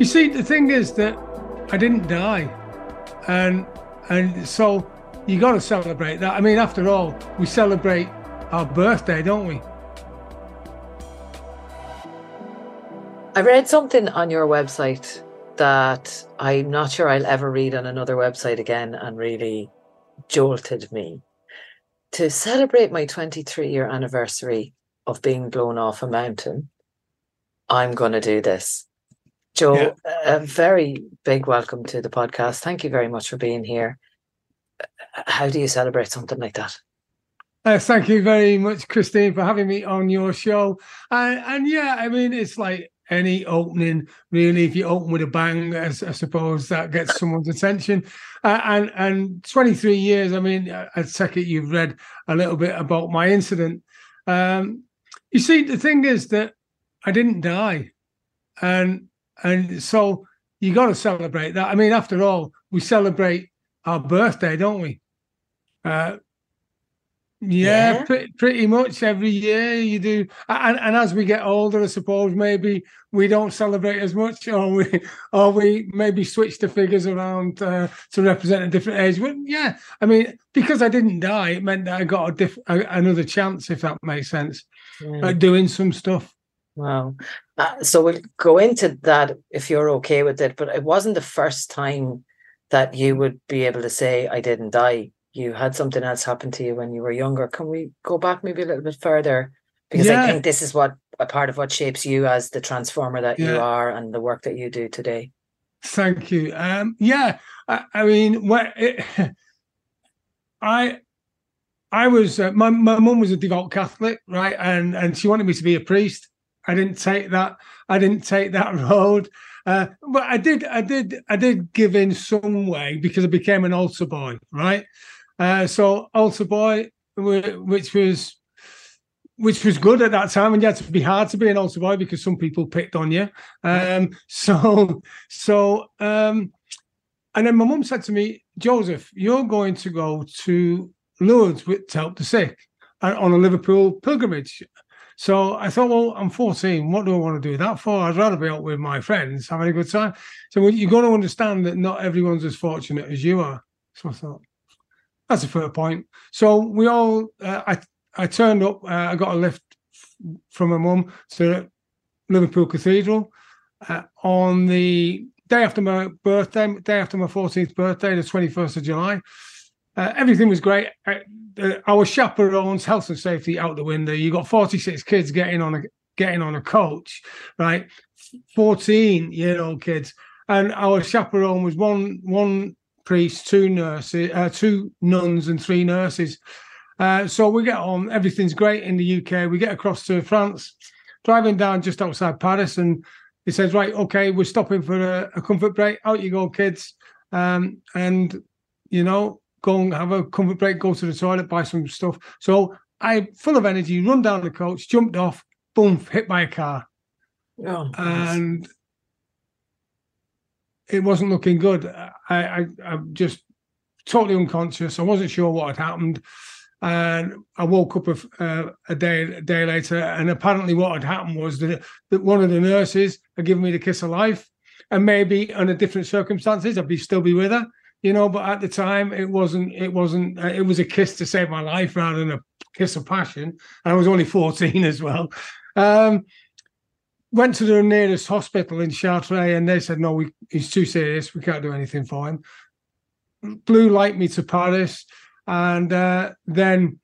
You see, the thing is that I didn't die, and and so you got to celebrate that. I mean, after all, we celebrate our birthday, don't we? I read something on your website that I'm not sure I'll ever read on another website again and really jolted me. To celebrate my 23 year anniversary of being blown off a mountain, I'm going to do this. Joe, yeah. a very big welcome to the podcast. Thank you very much for being here. How do you celebrate something like that? Uh, thank you very much, Christine, for having me on your show. And, and yeah, I mean, it's like any opening, really. If you open with a bang, I, I suppose that gets someone's attention. Uh, and and 23 years, I mean, I take it you've read a little bit about my incident. Um, you see, the thing is that I didn't die, and and so you got to celebrate that. I mean, after all, we celebrate our birthday, don't we? Uh, yeah, yeah. Pretty, pretty much every year you do. And, and as we get older, I suppose maybe we don't celebrate as much, or we or we maybe switch the figures around uh, to represent a different age. But yeah, I mean, because I didn't die, it meant that I got a diff- a, another chance, if that makes sense, yeah. at doing some stuff. Wow. Uh, so we'll go into that if you're okay with it. But it wasn't the first time that you would be able to say, I didn't die. You had something else happen to you when you were younger. Can we go back maybe a little bit further? Because yeah. I think this is what a part of what shapes you as the transformer that yeah. you are and the work that you do today. Thank you. Um, yeah, I, I mean, what it, I I was uh, my my mum was a devout Catholic, right, and and she wanted me to be a priest. I didn't take that. I didn't take that road. Uh, but I did. I did. I did give in some way because I became an altar boy, right? Uh, so altar boy, which was which was good at that time, and you had to be hard to be an altar boy because some people picked on you. Um, so, so, um, and then my mum said to me, Joseph, you're going to go to Lourdes with to help the sick uh, on a Liverpool pilgrimage. So I thought, well, I'm 14. What do I want to do that for? I'd rather be out with my friends, having a good time. So you've got to understand that not everyone's as fortunate as you are. So I thought, that's a fair point. So we all, uh, I, I turned up. Uh, I got a lift from my mum to Liverpool Cathedral uh, on the day after my birthday, day after my 14th birthday, the 21st of July. Uh, everything was great. Our chaperones, health and safety out the window. You got 46 kids getting on a getting on a coach, right? 14 year old kids, and our chaperone was one one priest, two nurses, uh, two nuns, and three nurses. Uh, so we get on. Everything's great in the UK. We get across to France, driving down just outside Paris, and he says, "Right, okay, we're stopping for a, a comfort break. Out you go, kids." Um, and you know, go and have a comfort break, go to the toilet, buy some stuff. So I, full of energy, run down the coach, jumped off, boom, hit by a car. Oh, and nice. it wasn't looking good. I, I, I'm just totally unconscious. I wasn't sure what had happened. And I woke up a, uh, a day a day later, and apparently what had happened was that, that one of the nurses had given me the kiss of life, and maybe under different circumstances I'd be still be with her you know. But at the time, it wasn't. It wasn't. Uh, it was a kiss to save my life rather than a kiss of passion. And I was only fourteen as well. Um, went to the nearest hospital in Chartres, and they said, "No, we, he's too serious. We can't do anything for him." Blue light me to Paris, and uh, then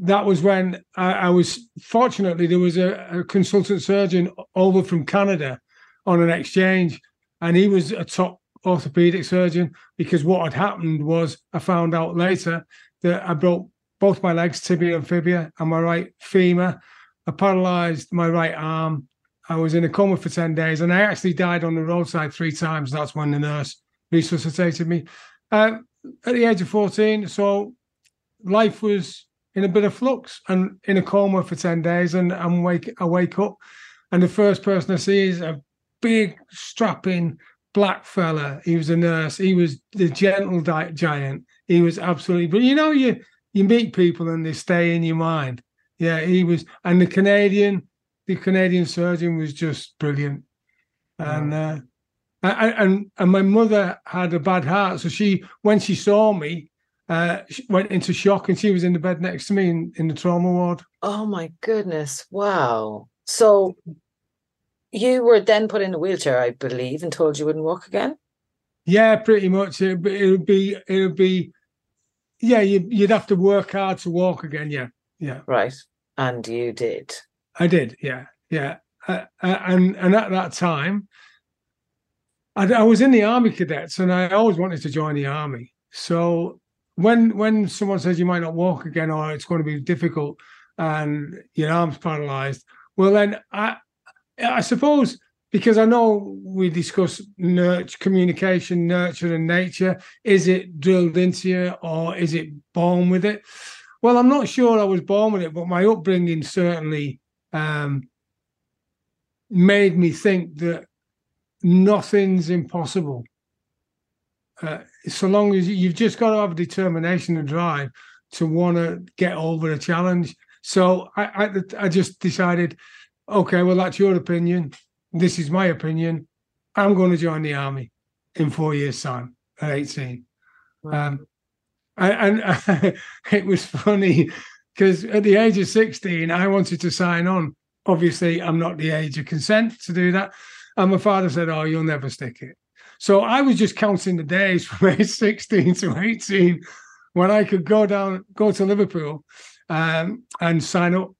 that was when I, I, was fortunately there was a, a, consultant surgeon over from Canada on an exchange, and he was a top orthopedic surgeon because what had happened was I found out later that I broke both my legs, tibia and fibula, and my right femur. I paralyzed my right arm. I was in a coma for 10 days and I actually died on the roadside three times. That's when the nurse resuscitated me uh, at the age of 14. So life was in a bit of flux and in a coma for 10 days. And I'm wake, I wake up and the first person I see is a big, strapping, black fella. He was a nurse. He was the gentle di- giant. He was absolutely. But you know, you you meet people and they stay in your mind. Yeah, he was. And the Canadian, the Canadian surgeon was just brilliant. and uh, and, and and my mother had a bad heart, so she when she saw me, uh, she went into shock, and she was in the bed next to me in, in the trauma ward. Oh my goodness! Wow. So you were then put in a wheelchair, I believe, and told you wouldn't walk again. Yeah, pretty much. It would be it would be yeah. You you'd have to work hard to walk again. Yeah, yeah. Right, and you did. I did. Yeah, yeah. Uh, uh, and and at that time, I, I was in the army cadets, and I always wanted to join the army. So when when someone says you might not walk again or it's going to be difficult and your arm's paralyzed, well then I I suppose because I know we discuss nurture, communication, nurture, and nature. Is it drilled into you or is it born with it? Well, I'm not sure I was born with it, but my upbringing certainly um, made me think that nothing's impossible. Uh, so long as you've just got to have determination and drive to want to get over a challenge. So I, I, I just decided, okay, well that's your opinion. This is my opinion. I'm going to join the army in four years' time at 18. Um, and, and it was funny because at the age of 16, I wanted to sign on. Obviously, I'm not the age of consent to do that. And my father said, Oh, you'll never stick it. So I was just counting the days from age 16 to 18 when I could go down, go to Liverpool um, and sign up.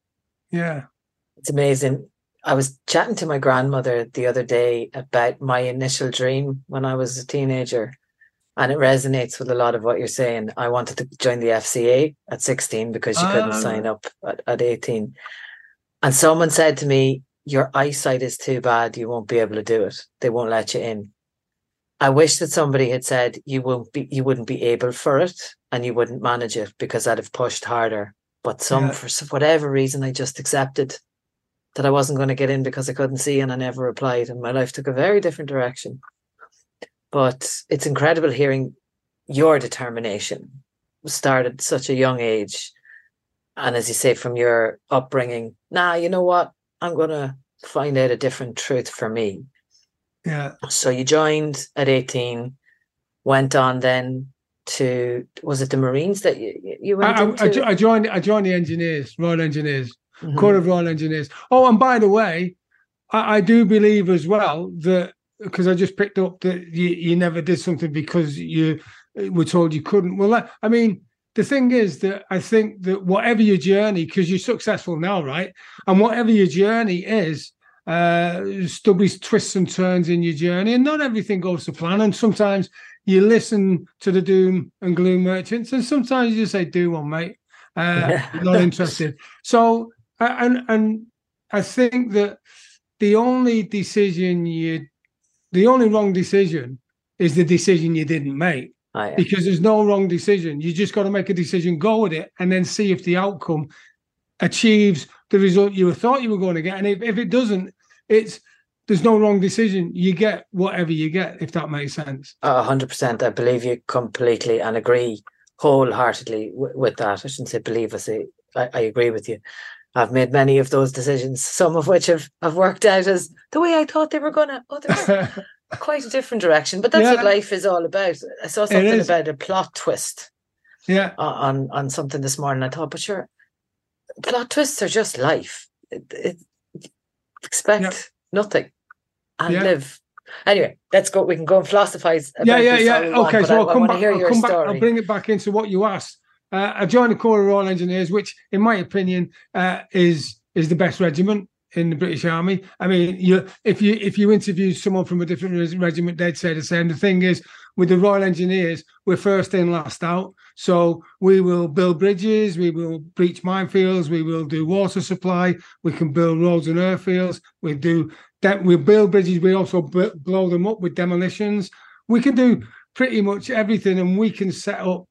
Yeah. It's amazing. I was chatting to my grandmother the other day about my initial dream when I was a teenager. And it resonates with a lot of what you're saying. I wanted to join the FCA at 16 because you couldn't sign ah. up at, at 18. And someone said to me, Your eyesight is too bad. You won't be able to do it. They won't let you in. I wish that somebody had said you won't be you wouldn't be able for it and you wouldn't manage it because I'd have pushed harder. But some yeah. for whatever reason I just accepted that I wasn't going to get in because I couldn't see and I never applied and my life took a very different direction. But it's incredible hearing your determination started at such a young age. And as you say, from your upbringing, nah, you know what? I'm gonna find out a different truth for me. Yeah. So you joined at 18, went on then to was it the Marines that you, you went I? I, I joined I joined the engineers, Royal Engineers, mm-hmm. Corps of Royal Engineers. Oh, and by the way, I, I do believe as well that because I just picked up that you, you never did something because you were told you couldn't. Well, I mean, the thing is that I think that whatever your journey, because you're successful now, right? And whatever your journey is, uh, there'll be twists and turns in your journey, and not everything goes to plan. And sometimes you listen to the doom and gloom merchants, and sometimes you just say, "Do one, mate." Uh, not interested. So, and and I think that the only decision you, the only wrong decision is the decision you didn't make. Oh, yeah. Because there's no wrong decision. You just got to make a decision, go with it, and then see if the outcome achieves the result you thought you were going to get. And if, if it doesn't, it's there's no wrong decision. You get whatever you get, if that makes sense. A hundred percent. I believe you completely and agree wholeheartedly w- with that. I shouldn't say believe. I say I, I agree with you. I've made many of those decisions, some of which have, have worked out as the way I thought they were gonna. Oh, Others quite a different direction. But that's yeah. what life is all about. I saw something about a plot twist. Yeah. On on something this morning. I thought, but sure, plot twists are just life. It, it, expect yeah. nothing and yeah. live. Anyway, let's go. We can go and philosophize. yeah, yeah, yeah. Okay, so I, I'll come back. I'll, come back I'll bring it back into what you asked. Uh, I joined the Corps of Royal Engineers, which, in my opinion, uh, is is the best regiment in the British Army. I mean, you if you if you interview someone from a different regiment, they'd say the same. The thing is, with the Royal Engineers, we're first in, last out. So we will build bridges, we will breach minefields, we will do water supply, we can build roads and airfields, we do that. We build bridges, we also blow them up with demolitions. We can do pretty much everything, and we can set up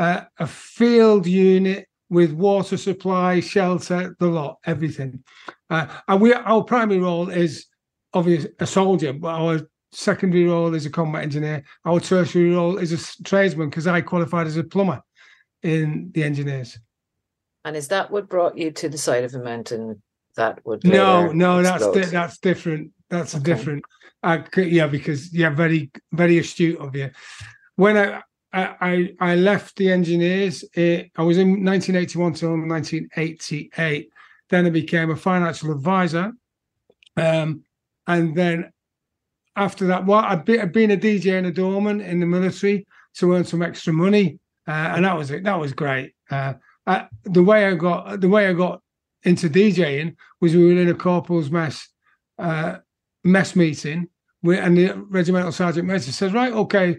uh, a field unit with water supply, shelter, the lot, everything. Uh, and we, our primary role is obviously a soldier, but our secondary role is a combat engineer. Our tertiary role is a tradesman because I qualified as a plumber in the engineers. And is that what brought you to the side of the mountain? That would no, no, explode? that's di- that's different. That's okay. a different. Uh, yeah, because yeah, very very astute of you. When I I I left the engineers, it, I was in 1981 to 1988. Then I became a financial advisor, um, and then after that, well, I'd, be, I'd been a DJ and a doorman in the military to earn some extra money, uh, and that was it. That was great. Uh, I, the way I got the way I got into DJing was we were in a corporal's mess uh, mess meeting, and the regimental sergeant major says, "Right, okay,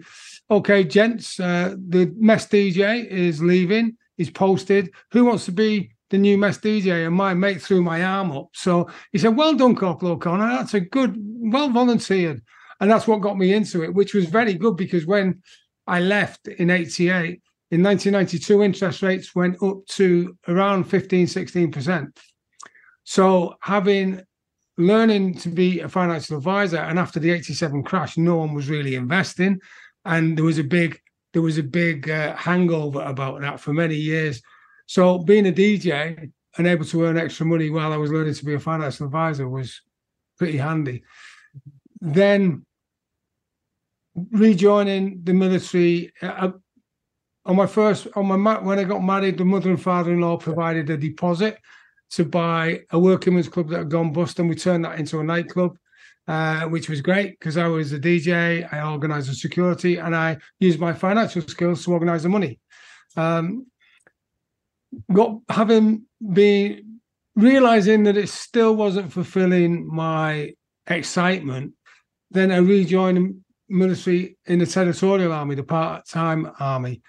okay, gents, uh, the mess DJ is leaving. He's posted. Who wants to be the new mess DJ?" And my mate threw my arm up. So he said, "Well done, Corporal O'Connor. That's a good, well volunteered." And that's what got me into it, which was very good because when I left in 88, in 1992, interest rates went up to around 15, 16%. So having learning to be a financial advisor, and after the 87 crash, no one was really investing. And there was a big, there was a big uh, hangover about that for many years. So being a DJ and able to earn extra money while I was learning to be a financial advisor was pretty handy. Then rejoining the military, uh, on my first on my when I got married, the mother and father-in-law provided a deposit to buy a working men's club that had gone bust, and we turned that into a nightclub, uh, which was great because I was a DJ, I organised the security, and I used my financial skills to organise the money. Um, got having been realizing that it still wasn't fulfilling my excitement, then I rejoined the military in the territorial army, the part-time army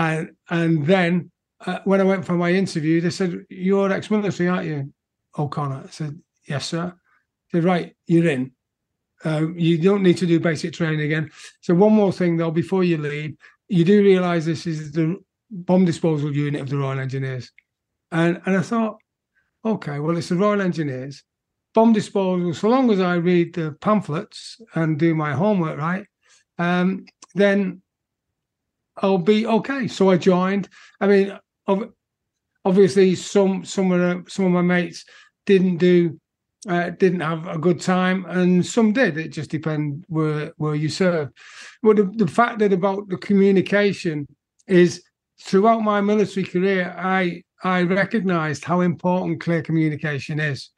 and and then uh, when I went for my interview, they said, "You're ex-military, aren't you, O'Connor?" I said, "Yes, sir." Said, "Right, you're in. Uh, you don't need to do basic training again." So one more thing though, before you leave, you do realise this is the bomb disposal unit of the Royal Engineers, and and I thought, okay, well it's the Royal Engineers, bomb disposal. So long as I read the pamphlets and do my homework right, um, then I'll be okay. So I joined. I mean, obviously, some some of the, some of my mates didn't do uh, didn't have a good time, and some did. It just depends where where you serve. But the, the fact that about the communication is throughout my military career, I I recognised how important clear communication is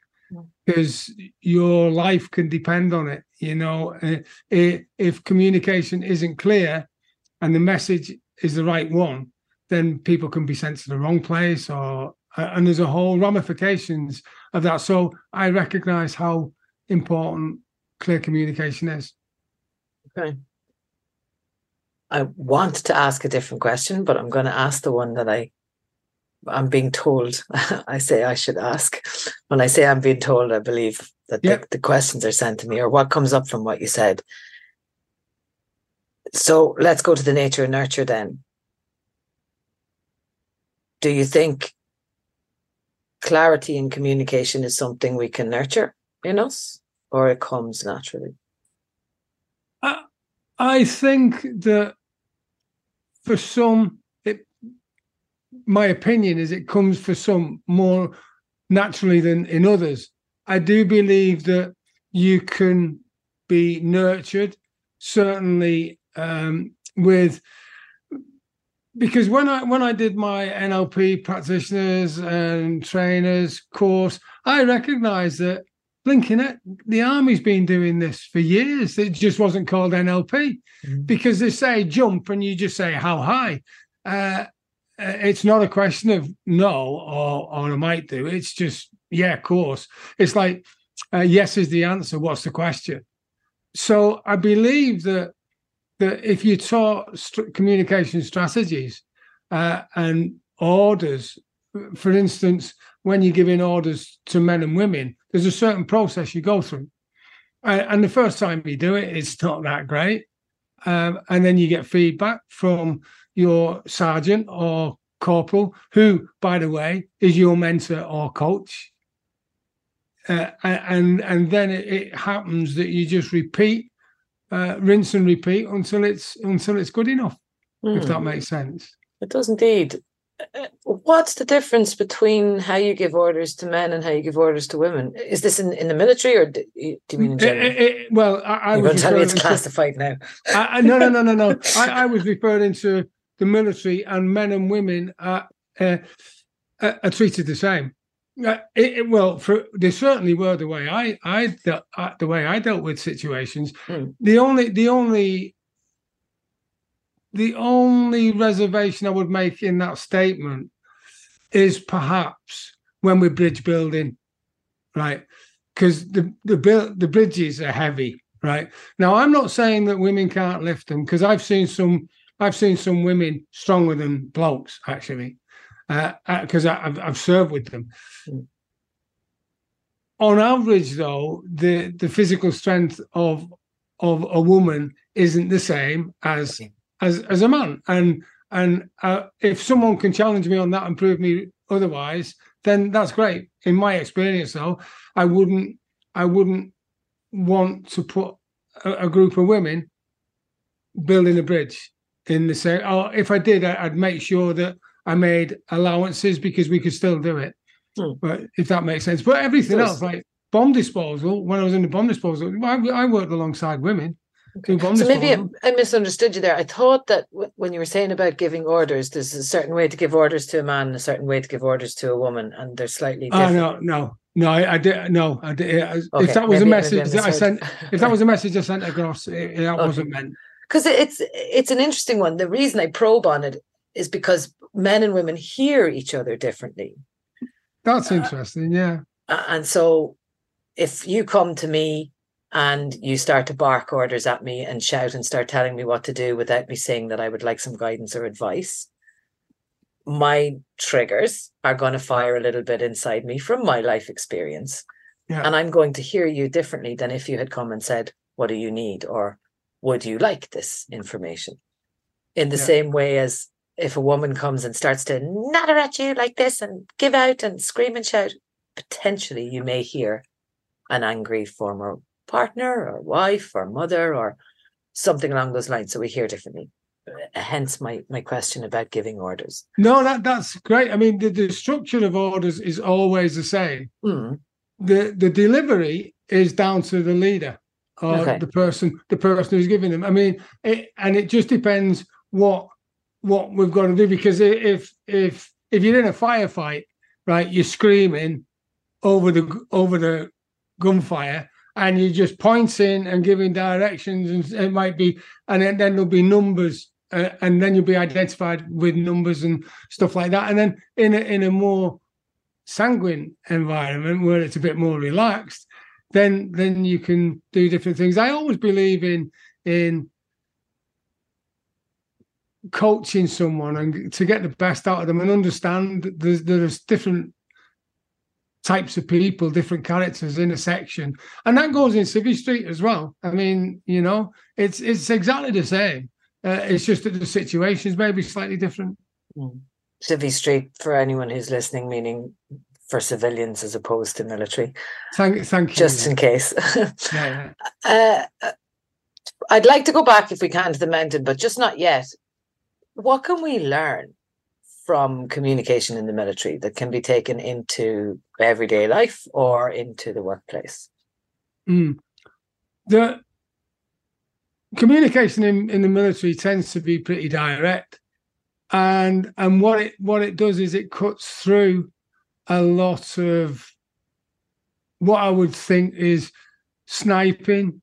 because your life can depend on it. You know, uh, if communication isn't clear, and the message is the right one, then people can be sent to the wrong place or and there's a whole ramifications of that. So I recognize how important clear communication is. Okay. I want to ask a different question, but I'm going to ask the one that I I'm being told I say I should ask. When I say I'm being told, I believe that the, the questions are sent to me or what comes up from what you said. So let's go to the nature and nurture then. Do you think clarity in communication is something we can nurture in us or it comes naturally? I, I think that for some, it, my opinion is it comes for some more naturally than in others. I do believe that you can be nurtured. Certainly, um, with because when I when I did my NLP practitioners and trainers course, I recognised that blinking it, the army's been doing this for years. It just wasn't called NLP mm-hmm. because they say jump and you just say how high. Uh, uh, it's not a question of no or or I might do. It's just yeah, of course. It's like uh, yes is the answer. What's the question? So I believe that that if you taught st- communication strategies uh, and orders, for instance, when you're giving orders to men and women, there's a certain process you go through. Uh, and the first time you do it, it's not that great. Um, and then you get feedback from your sergeant or corporal, who, by the way, is your mentor or coach. Uh, and and then it, it, happens that you just repeat uh, rinse and repeat until it's until it's good enough. Mm. If that hmm. makes sense. It does indeed. uh, what's the difference between how you give orders to men and how you give orders to women? Is this in, in the military or do you, mean in general? It, it, well, I, I was tell me it's classified now. I, I, no, no, no, no, no. I, I was referring to the military, and men and women are uh, are treated the same. It, it- well, for they certainly were the way I I dealt, uh, the way I dealt with situations. Hmm. The only the only the only reservation I would make in that statement is perhaps when we're bridge building, right? Because the the build the bridges are heavy, right? Now I'm not saying that women can't lift them because I've seen some I've seen some women stronger than blokes actually, because I I've, I've served with them. Mm. On average, though, the the physical strength of of a woman isn't the same as Okay. as as a man, and and uh, if someone can challenge me on that and prove me otherwise, then that's great. In my experience, though, I wouldn't I wouldn't want to put a, a group of women building a bridge in the same. Or if I did, I, I'd make sure that I made allowances because we could still do it. Hmm. But if that makes sense, but everything else, like bomb disposal, when I was in the bomb disposal, I, I worked alongside women. doing bomb So maybe. I, I misunderstood you there. I thought that w- when you were saying about giving orders, there's a certain way to give orders to a man, and a certain way to give orders to a woman, and they're slightly Oh different. no, no, no! I, I did no. I did. I- Okay, if that was maybe- a message that I sent, if that was a message I sent across, it, that Okay. wasn't meant. because it's it's an interesting one. The reason I probe on it is because men and women hear each other differently, That's Uh, interesting. Yeah. And so if you come to me and you start to bark orders at me and shout and start telling me what to do without me saying that I would like some guidance or advice, my triggers are going to fire a little bit inside me from my life experience. Yeah. And I'm going to hear you differently than if you had come and said, What do you need? or Would you like this information? In the Yeah. same way as if a woman comes and starts to natter at you like this and give out and scream and shout, potentially you may hear an angry former partner or wife or mother or something along those lines. So we hear differently. Uh, Hence my my question about giving orders. No, that that's great. I mean, the, the structure of orders is always the same. Mm, The the delivery is down to the leader or Okay. the person the person who's giving them. I mean, it, and it just depends what what we've got to do because if if if you're in a firefight, right, you're screaming over the over the gunfire and you're just pointing and giving directions and it might be and then, there'll be numbers uh, and then you'll be identified with numbers and stuff like that. And then in a, in a more sanguine environment where it's a bit more relaxed then then you can do different things. I always believe in in coaching someone and to get the best out of them and understand that there's there's different types of people, different characters in a section, and that goes in Civvy Street as well. I mean, you know, it's it's exactly the same. Uh, it's just that the situations may be slightly different. mm. Civvy Street for anyone who's listening, meaning for civilians as opposed to military, Thank, thank you. just in case. yeah, yeah. uh, I'd like to go back if we can to the mountain, but just not yet. What can we learn from communication in the military that can be taken into everyday life or into the workplace? Mm. The communication in, in the military tends to be pretty direct, and and what it what it does is it cuts through a lot of what I would think is sniping.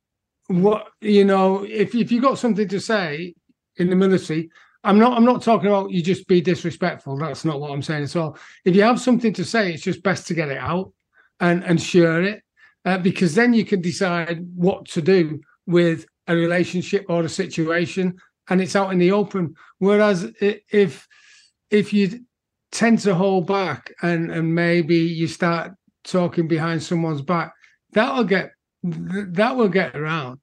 What you know, if if you got something to say in the military, I'm not I'm not talking about you just be disrespectful. That's not what I'm saying at all. If you have something to say, it's just best to get it out and and share it uh, because then you can decide what to do with a relationship or a situation and it's out in the open whereas if if you tend to hold back and and maybe you start talking behind someone's back that'll get that will get around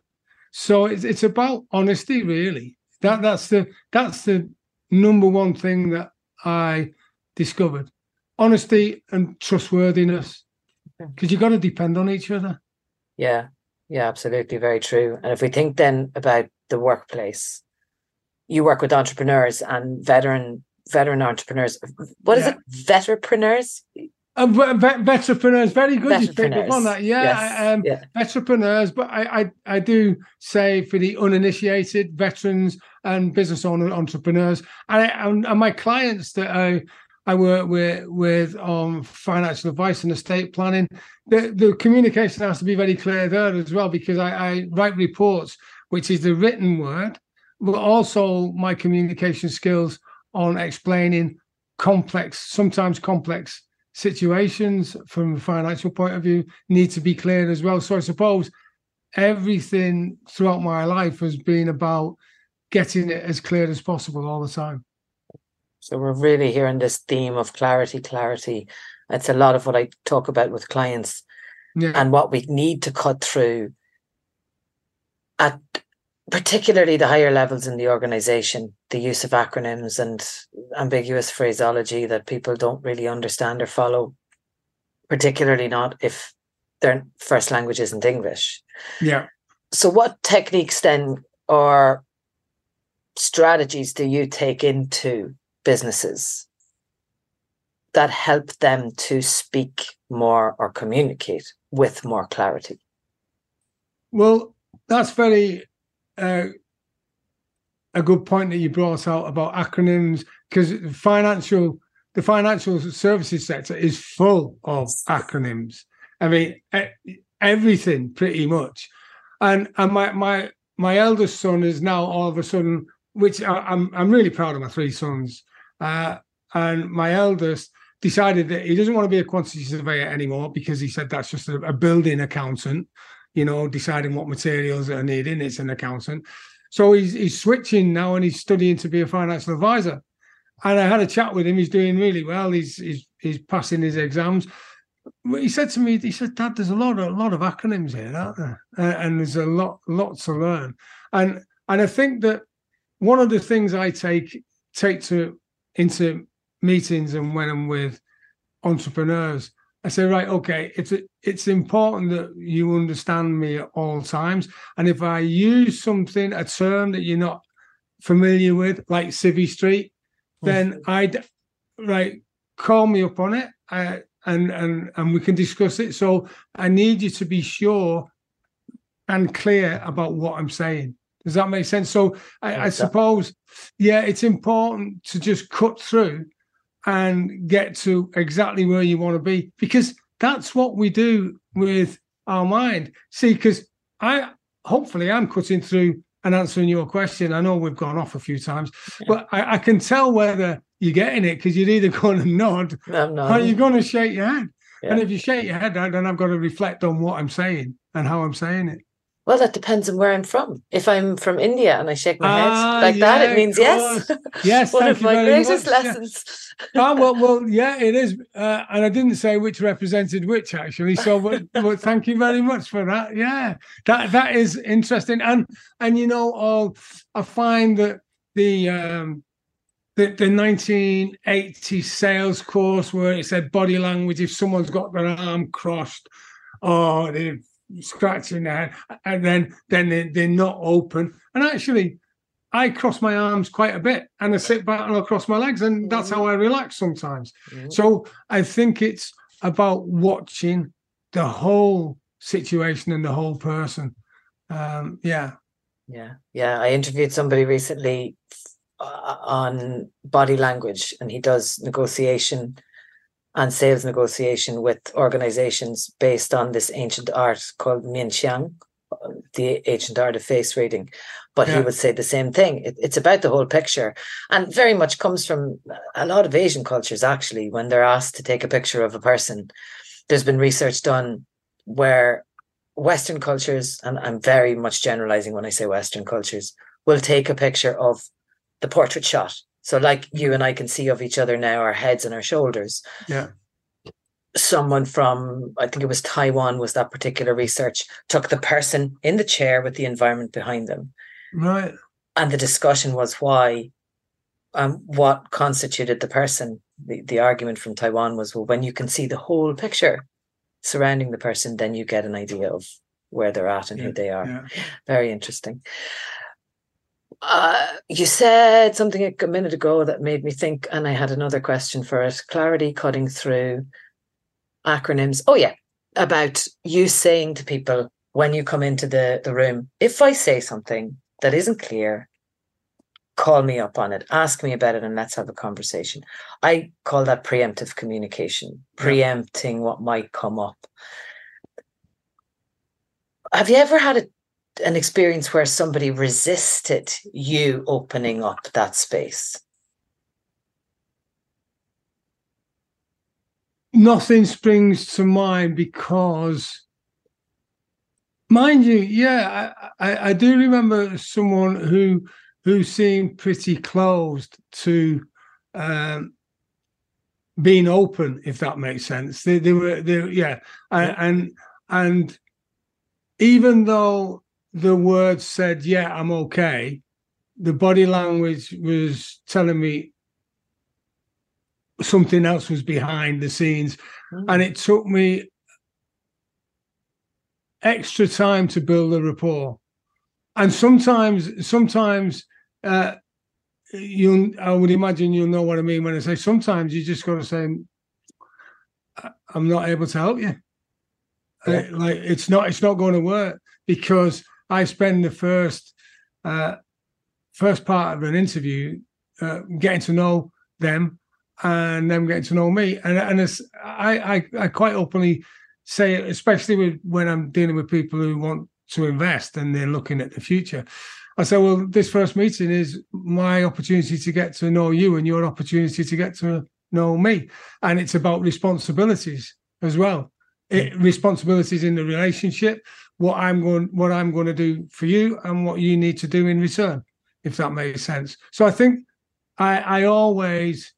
so it's, it's about honesty really that that's the that's the number one thing that i discovered honesty and trustworthiness because you've got to depend on each other Yeah, yeah, absolutely, very true. And if we think then about the workplace, you work with entrepreneurs and veteran veteran entrepreneurs. What is Yeah. it? Veterpreneurs? Uh, ve- ve- veterpreneurs, very good. You picked up on that. Yeah, Yes, um, yeah. veterpreneurs, but I, I I do say for the uninitiated veterans and business owner entrepreneurs, and, I, and and my clients that I I work with with on financial advice and estate planning, the the communication has to be very clear there as well because I, I write reports, which is the written word, but also my communication skills on explaining complex, sometimes complex situations from a financial point of view need to be cleared as well. So I suppose everything throughout my life has been about getting it as clear as possible all the time. So we're really hearing this theme of clarity, clarity. It's a lot of what I talk about with clients Yeah. and what we need to cut through at particularly the higher levels in the organization, the use of acronyms and ambiguous phraseology that people don't really understand or follow, particularly not if their first language isn't English. yeah. So, what techniques then or strategies do you take into businesses that help them to speak more or communicate with more clarity? Well, that's very a good point that you brought out about acronyms because financial the financial services sector is full of acronyms. I mean, everything pretty much. And and my my my eldest son is now all of a sudden, which I, I'm I'm really proud of my three sons. Uh, and my eldest decided that he doesn't want to be a quantity surveyor anymore because he said that's just a, a building accountant you know, deciding what materials are needed. It's an accountant. So he's he's switching now and he's studying to be a financial advisor. And I had a chat with him. He's doing really well. He's he's he's passing his exams. He said to me, he said, Dad, there's a lot of a lot of acronyms here, aren't there? And there's a lot lot to learn. And and I think that one of the things I take take to into meetings and when I'm with entrepreneurs I say, right, okay, it's it's important that you understand me at all times. And if I use something, a term that you're not familiar with, like Civvy Street, then I'd right call me up on it, uh, and and and we can discuss it. So I need you to be sure and clear about what I'm saying. Does that make sense? So I, I suppose, yeah, it's important to just cut through and get to exactly where you want to be because that's what we do with our mind. See, because I hopefully I'm cutting through and answering your question. I know we've gone off a few times, but I, I can tell whether you're getting it because you're either going to nod or you're going to shake your head. And if you shake your head, then I've got to reflect on what I'm saying and how I'm saying it. Well, that depends on where I'm from. If I'm from India and I shake my Ah, head like that, it means yes. Yes, One of my greatest much. Yeah. lessons. oh well, well, yeah, it is, uh, and I didn't say which represented which actually. So, but, but thank you very much for that. Yeah, that that is interesting, and and you know, oh, I find that the um, the the 1980 sales course where it said body language, if someone's got their arm crossed, or they're scratching their head, and then then they, they're not open, and actually. I cross my arms quite a bit and I sit back and I cross my legs, and that's how I relax sometimes. Mhm. So I think it's about watching the whole situation and the whole person. Um, yeah. Yeah, yeah. I interviewed somebody recently uh, on body language, and he does negotiation and sales negotiation with organizations based on this ancient art called Mianxiang, the ancient art of face reading. But he would say the same thing. It, it's about the whole picture, and very much comes from a lot of Asian cultures. Actually, when they're asked to take a picture of a person, there's been research done where Western cultures, and I'm very much generalizing when I say Western cultures, will take a picture of the portrait shot. So, like you and I can see of each other now, our heads and our shoulders. Yeah. Someone from, I think it was Taiwan, was that particular research, took the person in the chair with the environment behind them. Right. And the discussion was why, um, what constituted the person. The, the argument from Taiwan was, well, when you can see the whole picture surrounding the person, then you get an idea of where they're at and who they are. Yeah. Very interesting. Uh, you said something a minute ago that made me think, and I had another question for it. Clarity cutting through acronyms. Oh, yeah. About you saying to people when you come into the, the room, if I say something that isn't clear, call me up on it, ask me about it, and let's have a conversation. I call that preemptive communication, preempting what might come up. Have you ever had a an experience where somebody resisted you opening up that space? Nothing springs to mind because, mind you, yeah, I, I, I do remember someone who who seemed pretty closed to um, being open, if that makes sense. They, they were, they, yeah, and, and and even though the words said, "Yeah, I'm okay," the body language was telling me something else was behind the scenes, mm. and it took me extra time to build a rapport. And sometimes, sometimes uh, you, I would imagine you'll know what I mean when I say sometimes you just got to say, "I'm not able to help you." Yeah. Like it's not, it's not going to work because I spend the first uh, first part of an interview uh, getting to know them and them getting to know me. And and it's, I, I I quite openly say, especially with when I'm dealing with people who want to invest and they're looking at the future. I say, well, this first meeting is my opportunity to get to know you and your opportunity to get to know me. And it's about responsibilities as well. It, responsibilities in the relationship, what I'm going what I'm going to do for you and what you need to do in return, if that makes sense. So I think I, I always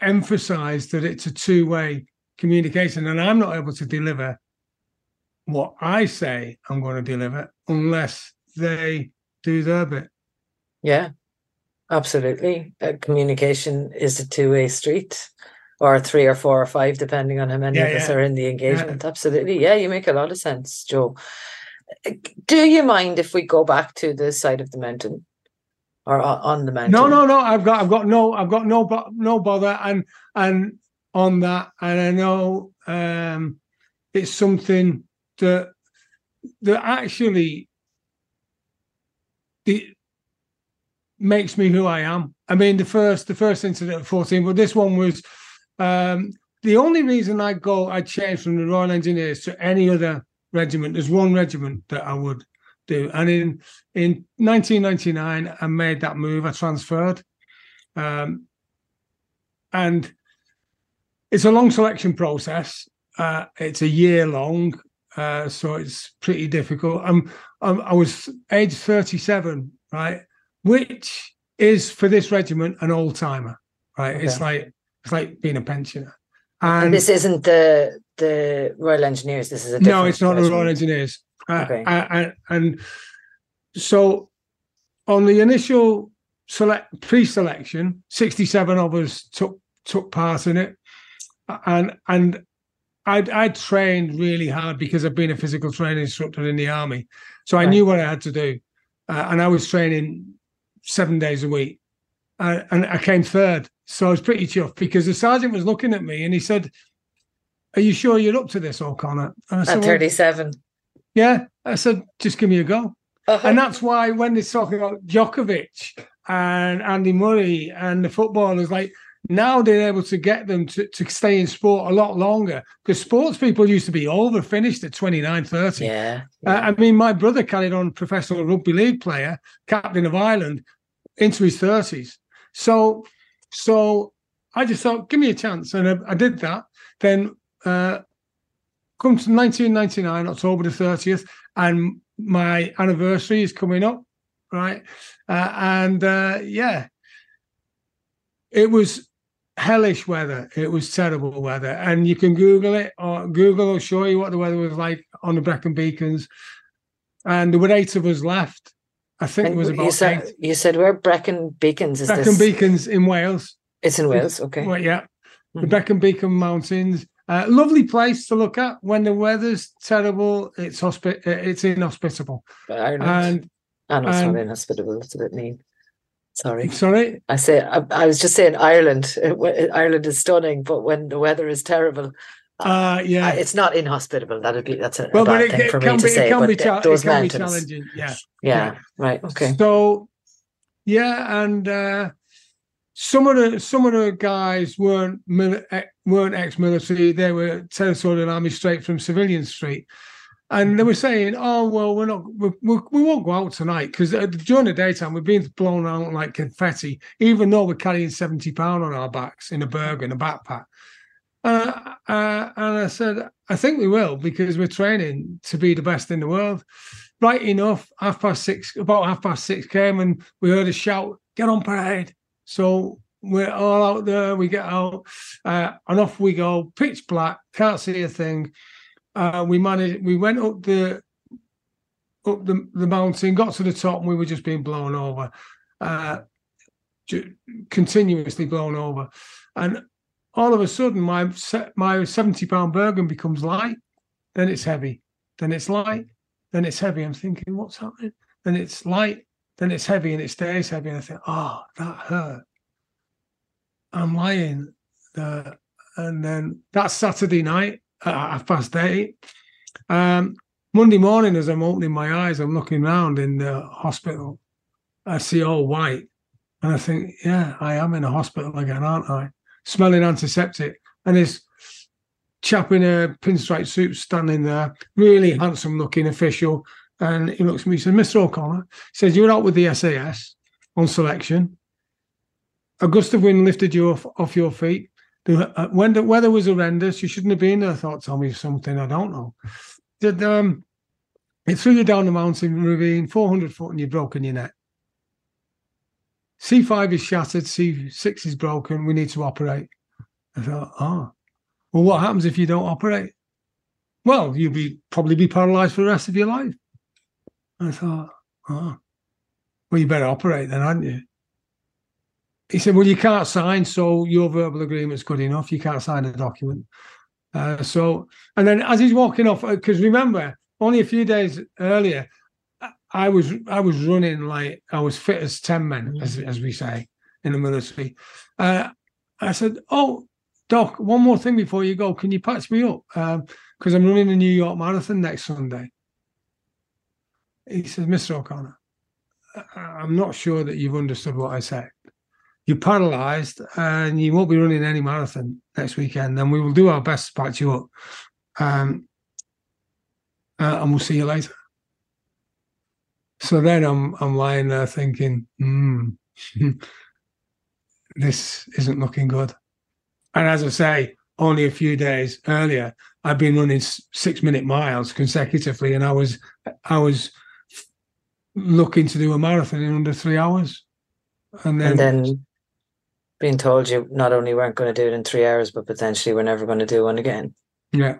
emphasize that it's a two-way communication and I'm not able to deliver what I say I'm going to deliver unless they do their bit. Yeah, absolutely. Uh, communication is a two-way street or three or four or five, depending on how many yeah, of us yeah. are in the engagement. Yeah. Absolutely. Yeah, you make a lot of sense, Joe. Do you mind if we go back to the side of the mountain or on the mountain? No, no, no. I've got, I've got no, I've got no, no bother, and and on that, and I know um, it's something that that actually the makes me who I am. I mean, the first the first incident at 14, but this one was um, the only reason I go, I change from the Royal Engineers to any other regiment. There's one regiment that I would do, and in in 1999, I made that move. I transferred, um, and it's a long selection process. Uh, it's a year long, uh, so it's pretty difficult. Um, um, I was age 37, right, which is for this regiment an old timer, right? Okay. It's like it's like being a pensioner. And, and, this isn't the the Royal Engineers. This is a no. It's not the Royal Engineers. Uh, okay. Uh, and so on the initial select pre-selection, sixty-seven of us took took part in it, and and I I trained really hard because I've been a physical training instructor in the army, so I right. knew what I had to do, uh, and I was training seven days a week, uh, and I came third so I was pretty chuffed because the sergeant was looking at me and he said, Are you sure you're up to this, O'Connor? And I said, at 37. Well, yeah. I said, Just give me a go. Uh-huh. And that's why when they're talking about Djokovic and Andy Murray and the footballers, like now they're able to get them to, to stay in sport a lot longer because sports people used to be over finished at 29 30 yeah, yeah. Uh, i mean my brother carried on professional rugby league player captain of ireland into his 30s so so I just thought, give me a chance. And I, I did that. Then uh, come to 1999, October the 30th, and my anniversary is coming up, right? Uh, and uh, yeah, it was hellish weather. It was terrible weather. And you can Google it, or Google will show you what the weather was like on the Brecon Beacons. And there were eight of us left. I think and it was about you said, eight. You said where Brecon Beacons is this. Brecon this? Beacons in Wales. It's in Wales, okay. Well, yeah. Mm-hmm. The Brecon Beacon Mountains. Uh, lovely place to look at when the weather's terrible. It's hospi- uh, It's inhospitable, and I know it's And- not inhospitable. It's a bit mean. Sorry. Sorry. I say I, I was just saying Ireland. Ireland is stunning, but when the weather is terrible, Uh, yeah. uh, it's not inhospitable. That'd be that's a, well, bad but it, thing it for can me be to say. it can but be cha- it those can be mountains, challenging. Yeah. yeah, right, okay. So, yeah, and uh, some of the some of the guys weren't eh, weren't ex-military. They were territorial army straight from civilian street, and they were saying, "Oh well, we're not we, we, we won't go out tonight because during the daytime we're being blown out like confetti, even though we're carrying seventy pound on our backs in a bergen in a backpack." Uh, uh, and I said, I think we will because we're training to be the best in the world. Right enough, half past six, about half past six came and we heard a shout, get on parade. So we're all out there, we get out, uh, and off we go, pitch black, can't see a thing. Uh, we managed, we went up the up the, the mountain, got to the top, and we were just being blown over. Uh, continuously blown over. And all of a sudden my my 70 pound Bergen becomes light, then it's heavy, then it's light, then it's heavy. I'm thinking, what's happening? Then it's light, then it's heavy, and it stays heavy. And I think, oh, that hurt. I'm lying there. And then that's Saturday night at half past eight. Um, Monday morning, as I'm opening my eyes, I'm looking around in the hospital. I see all white. And I think, yeah, I am in a hospital again, aren't I? Smelling antiseptic. And this chap in a pinstripe suit standing there, really handsome looking official. And he looks at me and says, Mr. O'Connor, he says, You're out with the SAS on selection. A gust of wind lifted you off, off your feet. The, uh, when the weather was horrendous, you shouldn't have been there. Thought, me something I don't know. Did um, it threw you down the mountain ravine, 400 foot, and you've broken your neck. C5 is shattered, C6 is broken, we need to operate. I thought, oh, well, what happens if you don't operate? Well, you'll be probably be paralyzed for the rest of your life. I thought, oh, well, you better operate then, aren't you? He said, well, you can't sign, so your verbal agreement's good enough. You can't sign a document. Uh, so, and then as he's walking off, uh, because remember, only a few days earlier, I- was I was running like I was fit as ten men, as as we say in the military. Uh, I said, "Oh, Doc, one more thing before you go. Can you patch me up? Because I'm running the New York Marathon next Sunday." He says, "Mr. O'Connor, I'm not sure that you've understood what I said. You're paralysed and you won't be running any marathon next weekend. And we will do our best to patch you up. Um, uh, and we'll see you later." So then I'm I'm lying there thinking, hmm, this isn't looking good. And as I say, only a few days earlier, I'd been running six minute miles consecutively, and I was I was looking to do a marathon in under three hours. And then, And then being told you not only weren't going to do it in three hours, but potentially we're never going to do one again. yeah,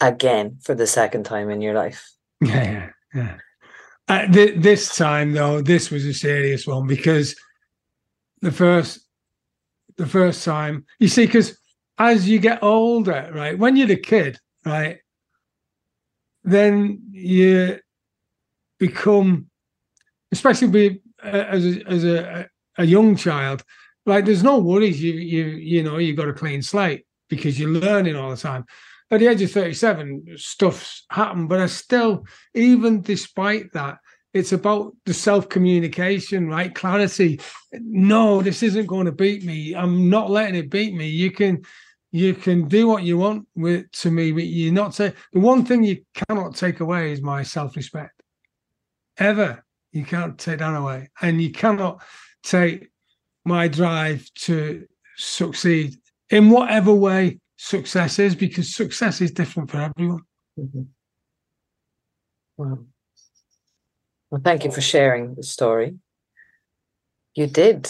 Again for the second time in your life. yeah, yeah. yeah. Uh, th- this time though, this was a serious one because the first, the first time you see, because as you get older, right, when you're a kid, right, then you become, especially be, uh, as a, as a a young child, like there's no worries. You you you know you got a clean slate because you're learning all the time. At the age of 37, stuff's happened, but I still, even despite that, it's about the self communication, right? Clarity. No, this isn't going to beat me. I'm not letting it beat me. You can, you can do what you want with to me, but you're not say the one thing you cannot take away is my self respect. Ever, you can't take that away, and you cannot take my drive to succeed in whatever way success is, because success is different for everyone. Mhm. Wow. Well, thank you for sharing the story. You did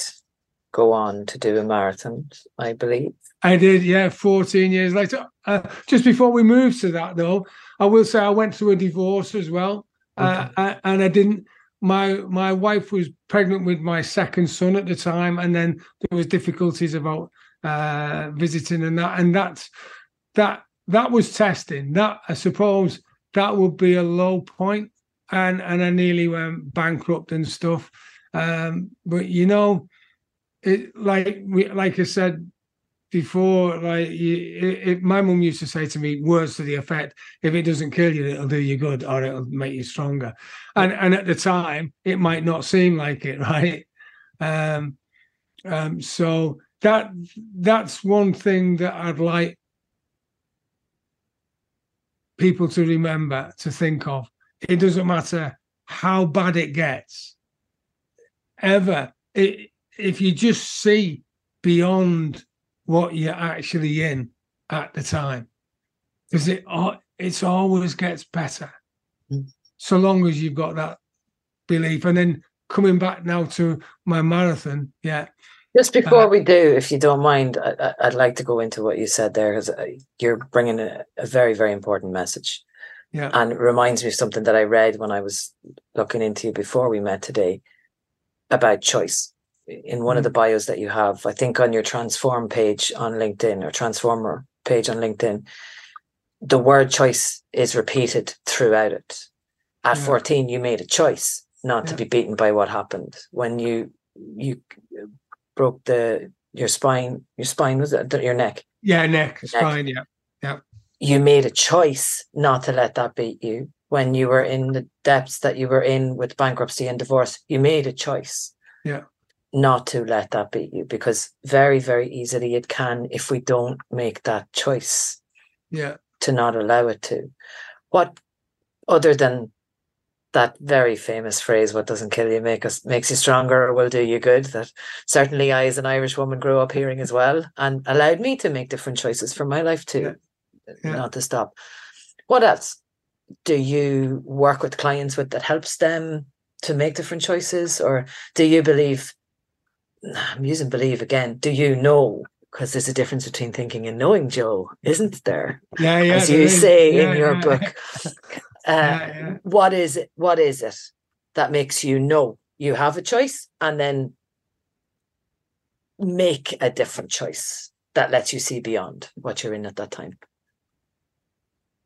go on to do a marathon, I believe. I did, yeah, 14 years later. Uh, just before we moved to that, though, I will say I went through a divorce as well. Uh, and I didn't, my my wife was pregnant with my second son at the time. And then there was difficulties about uh, visiting and that. And that's, that, that was testing. That, I suppose, that would be a low point and and I nearly went bankrupt and stuff. Um, but you know, it like we like I said before, like it, it, my mum used to say to me words to the effect, "If it doesn't kill you, it'll do you good, or it'll make you stronger." And and at the time, it might not seem like it, right? Um, um, so that that's one thing that I'd like people to remember to think of. It doesn't matter how bad it gets, ever. It, if you just see beyond what you're actually in at the time, because it it's always gets better, mm. so long as you've got that belief. And then coming back now to my marathon, yeah. Just before uh, we do, if you don't mind, I, would like to go into what you said there because uh, you're bringing a, a, very, very important message. Yeah. And it reminds me of something that I read when I was looking into you before we met today about choice. In one mm. of the bios that you have, I think on your transform page on LinkedIn or transformer page on LinkedIn, the word choice is repeated throughout it. At yeah. 14, you made a choice not yeah. to be beaten by what happened. When you you broke the your spine. Your spine was it your neck? Yeah, neck, neck. spine. Yeah, yeah. You made a choice not to let that beat you when you were in the depths that you were in with bankruptcy and divorce. You made a choice. Yeah. Not to let that beat you because very, very easily it can if we don't make that choice. Yeah. To not allow it to. What other than that very famous phrase, what doesn't kill you make us makes you stronger or will do you good, that certainly I as an Irish woman grew up hearing as well and allowed me to make different choices for my life too. Yeah. Yeah. Not to stop. What else do you work with clients with that helps them to make different choices? Or do you believe I'm using believe again, do you know because there's a difference between thinking and knowing, Joe, isn't there? Yeah, yeah. As you say yeah, in your yeah. book. Uh, yeah, yeah. What is it? What is it that makes you know you have a choice and then make a different choice that lets you see beyond what you're in at that time?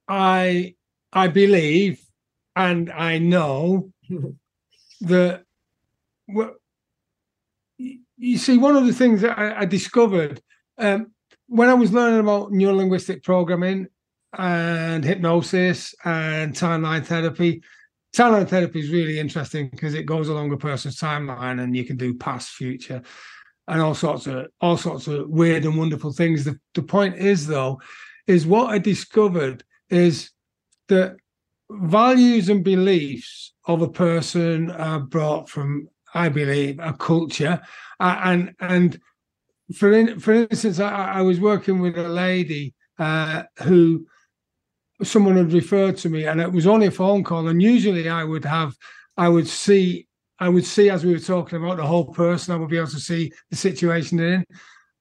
I I believe and I know that well, you see one of the things that I, I discovered um, when I was learning about neurolinguistic programming and hypnosis and timeline therapy. Timeline therapy is really interesting because it goes along a person's timeline and you can do past, future, and all sorts of all sorts of weird and wonderful things. The, the point is though, is what I discovered is that values and beliefs of a person are brought from, I believe, a culture. And and for in, for instance, I, I was working with a lady uh, who someone had referred to me and it was only a phone call and usually i would have i would see i would see as we were talking about the whole person i would be able to see the situation they're in.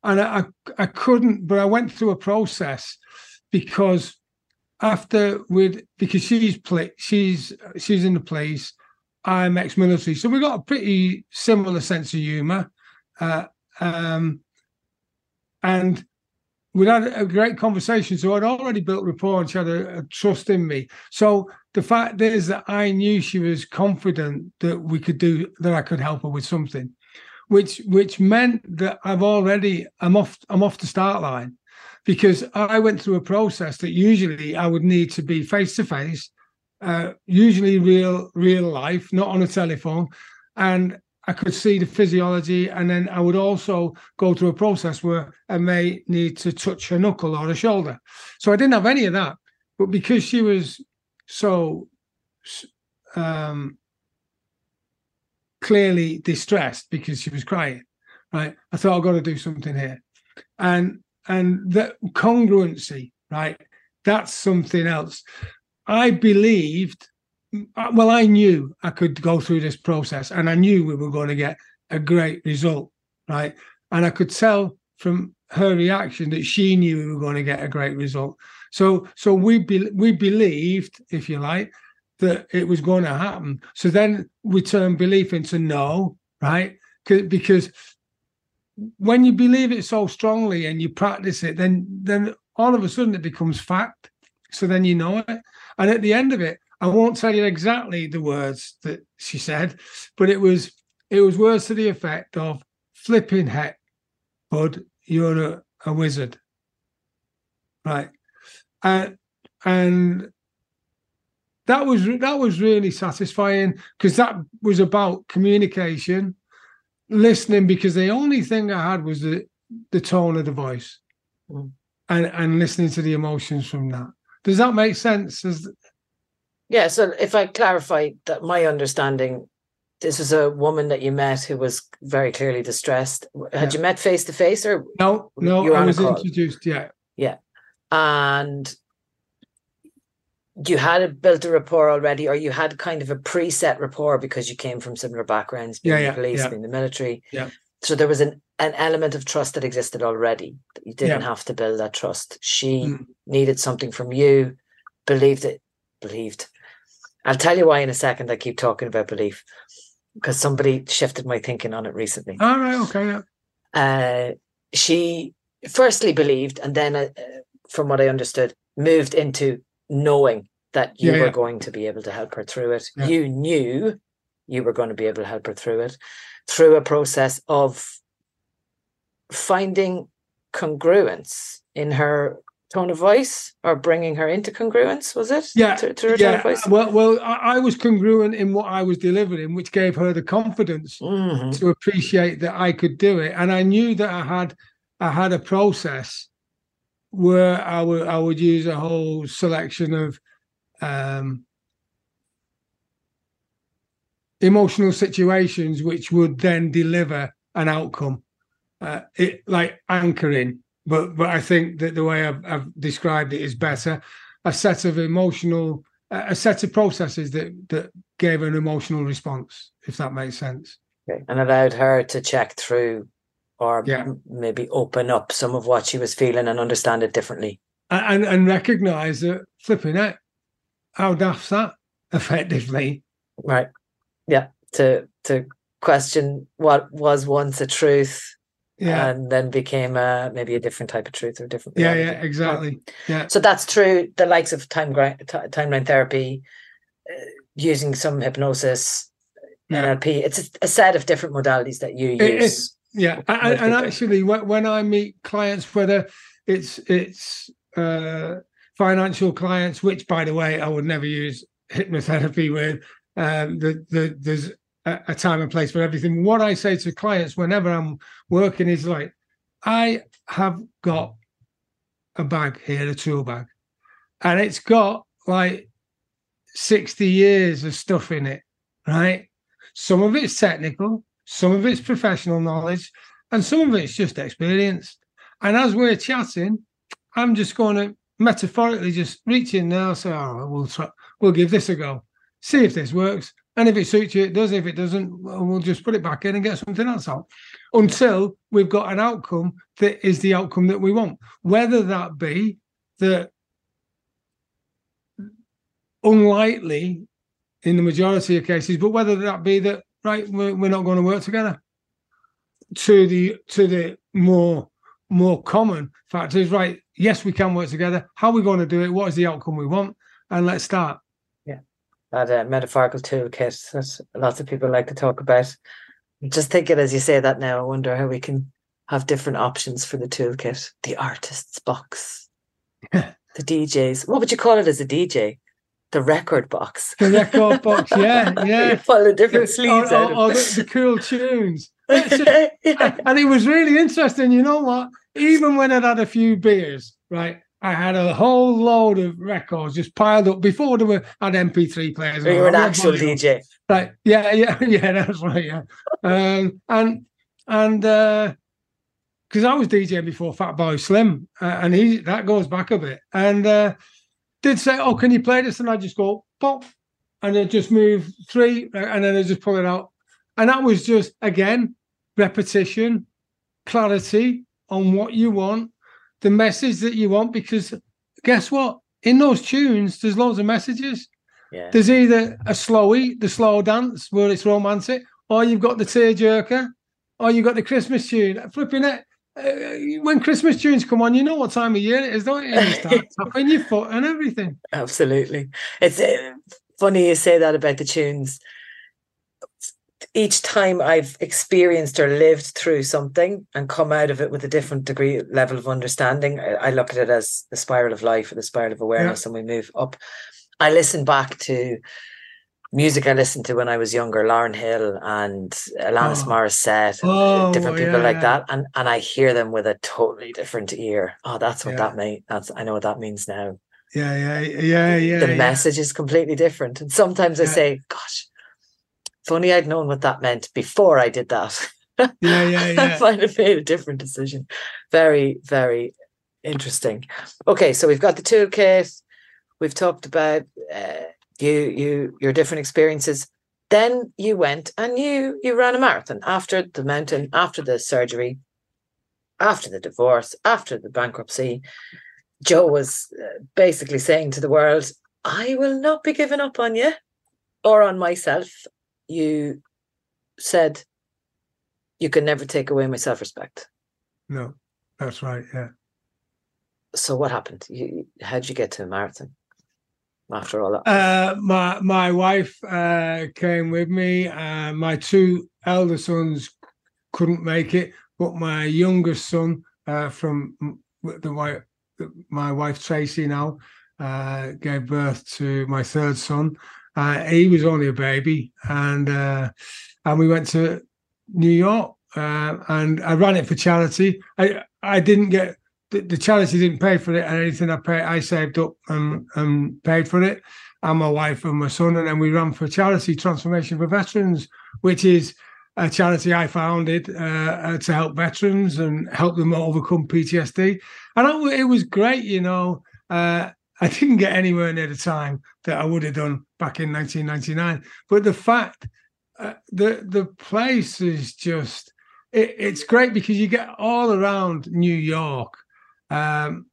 And i i couldn't but i went through a process because after with because she's play she's she's in the place i'm ex-military so we got a pretty similar sense of humor uh, um and we had a great conversation. So I'd already built rapport and she had a, a, trust in me. So the fact is that I knew she was confident that we could do that I could help her with something, which which meant that I've already I'm off I'm off the start line because I went through a process that usually I would need to be face to face, usually real real life, not on a telephone. And I could see the physiology, and then I would also go through a process where I may need to touch a knuckle or a shoulder. So I didn't have any of that, but because she was so um, clearly distressed because she was crying, right? I thought I've got to do something here, and and the congruency, right? That's something else. I believed Uh, well, I knew I could go through this process and I knew we were going to get a great result, right? And I could tell from her reaction that she knew we were going to get a great result. So, so we be, we believed, if you like, that it was going to happen. So then we turn belief into no, right? Because when you believe it so strongly and you practice it, then then all of a sudden it becomes fact. So then you know it. And at the end of it, I won't tell you exactly the words that she said, but it was it was words to the effect of flipping heck, bud, you're a, a wizard. Right. Uh, and that was that was really satisfying because that was about communication, listening. Because the only thing I had was the the tone of the voice, mm. and and listening to the emotions from that. Does that make sense? As yeah. So if I clarify that, my understanding, this was a woman that you met who was very clearly distressed. Had yeah. you met face to face or no? No, I was introduced. Yeah. Yeah, and you had built a rapport already, or you had kind of a preset rapport because you came from similar backgrounds, being yeah, yeah, the police, being the military. Yeah. So there was an, an element of trust that existed already. That you didn't have to build that trust. She mm. needed something from you, believed it, believed. I'll tell you why in a second. I keep talking about belief because somebody shifted my thinking on it recently. All right, okay, yeah. Uh, she firstly believed, and then, uh, from what I understood, moved into knowing that you yeah, were yeah. going to be able to help her through it. Yeah. You knew you were going to be able to help her through it through a process of finding congruence in her tone of voice or bringing her into congruence was it yeah to, to yeah. well well I, I, was congruent in what i was delivering which gave her the confidence mm-hmm. to appreciate that i could do it and i knew that i had i had a process where I would I would use a whole selection of um, emotional situations which would then deliver an outcome. Uh, it like anchoring, but but I think that the way I've, I've described it is better. A set of emotional, a set of processes that that gave an emotional response, if that makes sense. Okay. And allowed her to check through or yeah. maybe open up some of what she was feeling and understand it differently. And and recognize that flipping it, how daft's that effectively. Right. Yeah. To to question what was once a truth yeah. and then became maybe a different type of truth or different yeah yeah exactly yeah so that's true the likes of time grind, t- timeline therapy uh, using some hypnosis yeah. nlp it's a, a, set of different modalities that you use yeah, and, and actually, when I meet clients, whether it's it's uh, financial clients, which by the way, I would never use hypnotherapy with. Um, the, the, there's a, time and place for everything. What I say to clients whenever I'm working is like, I have got a bag here, a tool bag, and it's got like 60 years of stuff in it, right? Some of it's technical, some of it's professional knowledge, and some of it's just experience. And as we're chatting, I'm just going to metaphorically just reach in now, say, "Oh, we'll try, we'll give this a go, see if this works, and if it suits you, it does. If it doesn't, we'll just put it back in and get something else out." Until we've got an outcome that is the outcome that we want, whether that be that unlikely in the majority of cases, but whether that be that right, we're, we're not going to work together. To the to the more more common factors, right? Yes, we can work together. How are we going to do it? What is the outcome we want? And let's start. Yeah, that uh, metaphorical toolkit that lots of people like to talk about. Just thinking as you say that now, I wonder how we can have different options for the toolkit. The artist's box, the DJs. What would you call it as a DJ? the record box. The record box, yeah, yeah. Full of different sleeves. Or, or, or the, the, cool tunes. and it was really interesting. You know what? Even when I'd had a few beers, right, I had a whole load of records just piled up before there were had MP3 players. You were an actual DJ. Right. Yeah, yeah, yeah, that's right. Yeah. Um, and and uh because I was DJing before Fatboy Slim, uh, and he that goes back a bit. And uh did say, "Oh, can you play this?" And I just go pop, and then just move three, and then I just pull it out, and that was just again repetition, clarity on what you want, the message that you want. Because guess what? In those tunes, there's loads of messages. Yeah. There's either a slowy, the slow dance where it's romantic, or you've got the tearjerker, or you've got the Christmas tune. Flipping it, uh, when Christmas tunes come on, you know what time of year it is, don't you? You start tapping your foot and everything. Absolutely, it's uh, funny you say that about the tunes. Each time I've experienced or lived through something and come out of it with a different degree level of understanding, I, I look at it as the spiral of life or the spiral of awareness, yeah. and we move up. I listen back to music I listened to when I was younger, Lauryn Hill and Alanis oh. Morissette, and oh, different people yeah, like yeah. that, and and I hear them with a totally different ear. Oh, that's what that means. That's I know what that means now. Yeah, yeah, yeah, yeah. The message is completely different, and sometimes I say, "Gosh, if only I'd known what that meant before I did that." yeah, yeah, yeah. I might have made a different decision. Very, very interesting. Okay, so we've got the toolkit. We've talked about. Uh, you you your different experiences then you went and you you ran a marathon after the mountain after the surgery after the divorce after the bankruptcy joe was uh, basically saying to the world i will not be giving up on you or on myself you said you can never take away my self-respect no that's right yeah so what happened you how'd you get to a marathon after all that? Uh, my my wife uh, came with me. Uh, my two elder sons couldn't make it, but my youngest son uh, from the wife, my wife Tracy now uh, gave birth to my third son. Uh, he was only a baby, and and we went to New York, and I ran it for charity. I I didn't get the, the, charity didn't pay for it, and anything I paid, I saved up and, and paid for it, and my wife and my son, and then we ran for charity transformation for veterans, which is a charity I founded uh, uh to help veterans and help them overcome PTSD. And I, it was great, you know. Uh, I didn't get anywhere near the time that I would have done back in 1999, but the fact uh, the the place is just it, it's great because you get all around New York um,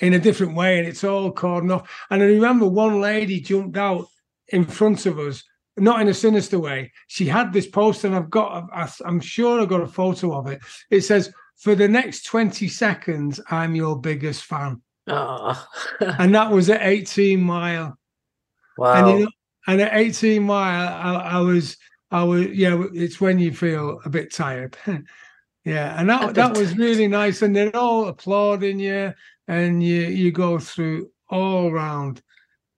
in a different way, and it's all cordoned off. And I remember one lady jumped out in front of us, not in a sinister way. She had this poster, and I've got, I'm sure I got a photo of it. It says, "For the next twenty seconds, I'm your biggest fan." Oh. and that was at 18 mile. Wow. And you know, and at 18 mile, I, I was, I was, yeah, it's when you feel a bit tired. Yeah, and that that was really nice, and they're all applauding you, and you you go through all around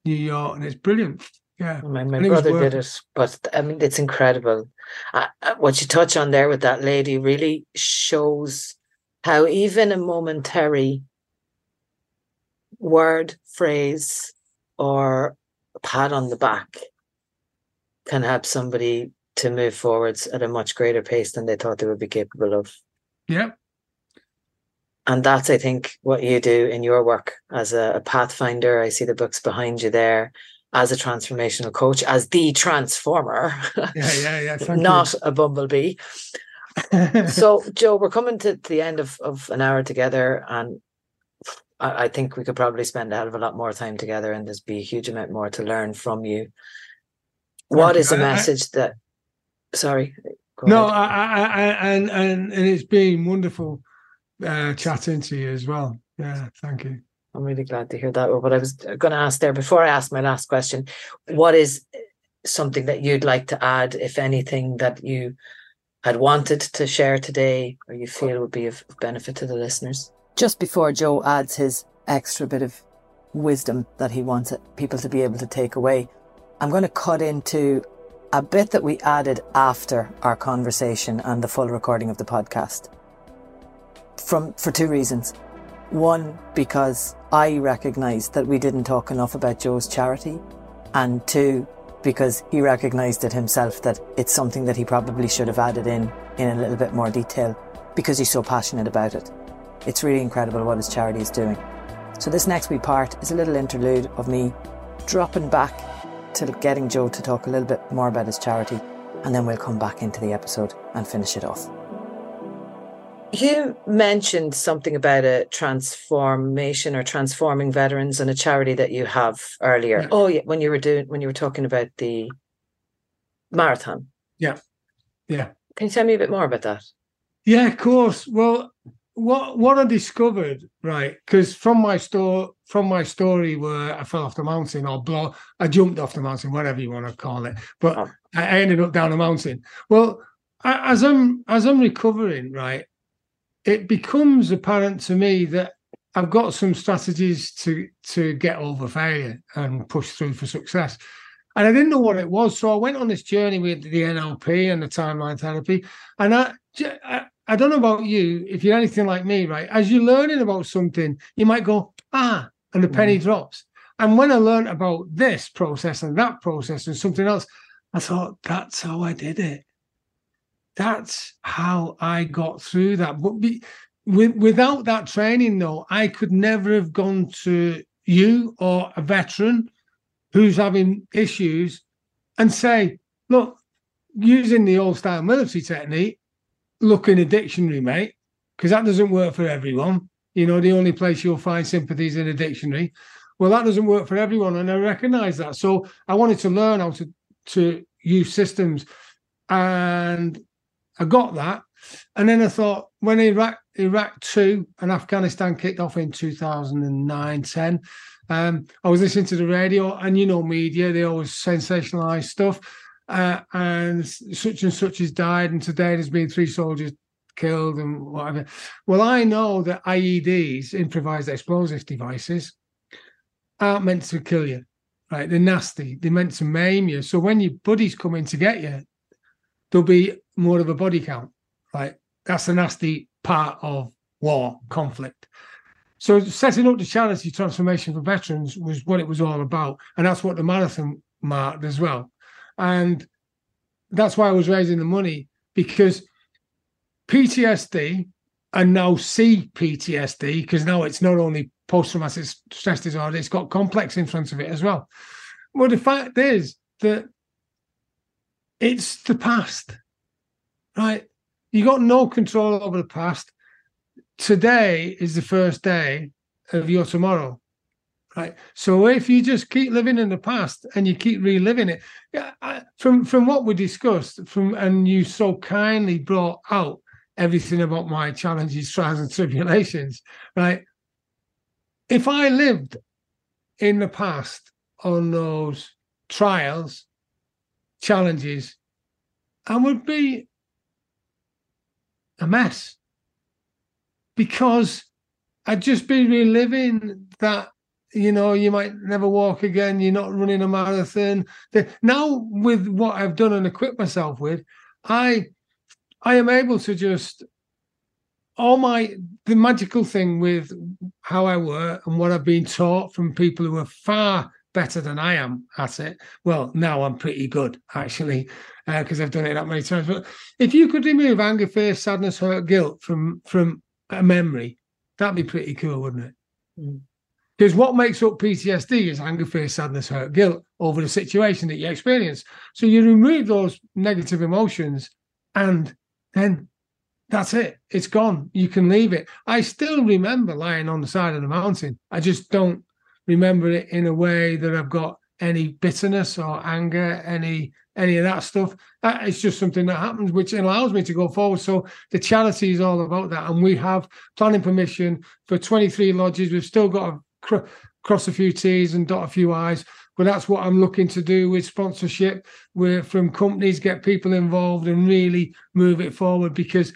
New York, and it's brilliant. Yeah, my, my brother did it, but I mean, it's incredible. Uh, what you touch on there with that lady really shows how even a momentary word, phrase, or pat on the back can help somebody to move forwards at a much greater pace than they thought they would be capable of. Yeah. And that's, I think, what you do in your work as a, a pathfinder. I see the books behind you there as a transformational coach, as the transformer. Yeah, yeah, yeah. not you. a bumblebee. so, Joe, we're coming to the end of, of an hour together, and I, I, think we could probably spend a hell of a lot more time together, and there's be a huge amount more to learn from you. What is a message that sorry. No, I, I, I, and and and it's been wonderful uh, chatting to you as well. Yeah, thank you. I'm really glad to hear that. What I was going to ask there before I ask my last question, what is something that you'd like to add, if anything, that you had wanted to share today, or you feel would be of benefit to the listeners? Just before Joe adds his extra bit of wisdom that he wants people to be able to take away, I'm going to cut into a bit that we added after our conversation and the full recording of the podcast. From for two reasons. One, because I recognised that we didn't talk enough about Joe's charity, and two, because he recognised it himself that it's something that he probably should have added in in a little bit more detail because he's so passionate about it. It's really incredible what his charity is doing. So this next wee part is a little interlude of me dropping back to getting Joe to talk a little bit more about his charity, and then we'll come back into the episode and finish it off. You mentioned something about a transformation or transforming veterans and a charity that you have earlier. Yeah. Oh yeah, when you were doing when you were talking about the marathon. Yeah. Yeah. Can you tell me a bit more about that? Yeah, of course. Well, what what I discovered, right? Because from my store, from my story where I fell off the mountain or blow, I jumped off the mountain, whatever you want to call it, but Oh. I ended up down the mountain. Well, I, as I'm as I'm recovering, right, it becomes apparent to me that I've got some strategies to to get over failure and push through for success. And I didn't know what it was, so I went on this journey with the NLP and the timeline therapy. And I, I don't know about you, if you're anything like me, right? As you're learning about something, you might go, ah, and the penny drops. And when I learned about this process and that process and something else, I thought, that's how I did it. That's how I got through that. But be, with, without that training, though, I could never have gone to you or a veteran who's having issues and say, look, using the old style military technique, look in a dictionary, mate, because that doesn't work for everyone. You know, the only place you'll find sympathy is in a dictionary. Well, that doesn't work for everyone, and I recognize that. So I wanted to learn how to to use systems, and I got that. And then I thought, when Iraq Iraq two and Afghanistan kicked off in 2009, 10, um, I was listening to the radio, and you know, media they always sensationalize stuff. Uh, and such and such has died, and today there's been three soldiers killed and whatever. Well, I know that IEDs, improvised explosive devices, aren't meant to kill you, right? They're nasty. They're meant to maim you. So when your buddies come in to get you, there'll be more of a body count, right? That's the nasty part of war conflict. So setting up the charity transformation for veterans was what it was all about, and that's what the marathon marked as well. And that's why I was raising the money because PTSD and now CPTSD, because now it's not only post traumatic stress disorder, it's got complex in front of it as well. Well, the fact is that it's the past, right? You got no control over the past. Today is the first day of your tomorrow, right? So if you just keep living in the past and you keep reliving it, from from what we discussed, from and you so kindly brought out everything about my challenges, trials, and tribulations, right? If I lived in the past on those trials, challenges, I would be a mess because I'd just be reliving that. You know, you might never walk again. You're not running a marathon. Now, with what I've done and equipped myself with, I I am able to just all my the magical thing with how I work and what I've been taught from people who are far better than I am at it. Well, now I'm pretty good actually because uh, I've done it that many times. But if you could remove anger, fear, sadness, hurt, guilt from from a memory, that'd be pretty cool, wouldn't it? Mm. Because what makes up PTSD is anger, fear, sadness, hurt, guilt over the situation that you experience. So you remove those negative emotions, and then that's it. It's gone. You can leave it. I still remember lying on the side of the mountain. I just don't remember it in a way that I've got any bitterness or anger, any any of that stuff. It's just something that happens, which allows me to go forward. So the charity is all about that, and we have planning permission for 23 lodges. We've still got to cr- cross a few T's and dot a few I's, but that's what I'm looking to do with sponsorship. We're from companies, get people involved, and really move it forward because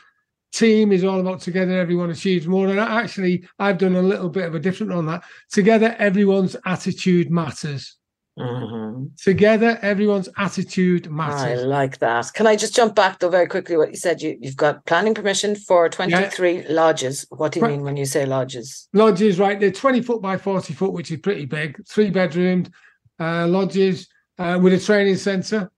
team is all about together everyone achieves more and actually i've done a little bit of a different on that together everyone's attitude matters Mhm. together everyone's attitude matters. I like that. Can I just jump back though very quickly? What you said, you, you've got planning permission for 23 lodges. What do you Right. mean when you say lodges? lodges right they're 20 foot by 40 foot which is pretty big three bedroomed uh, lodges uh, with a training center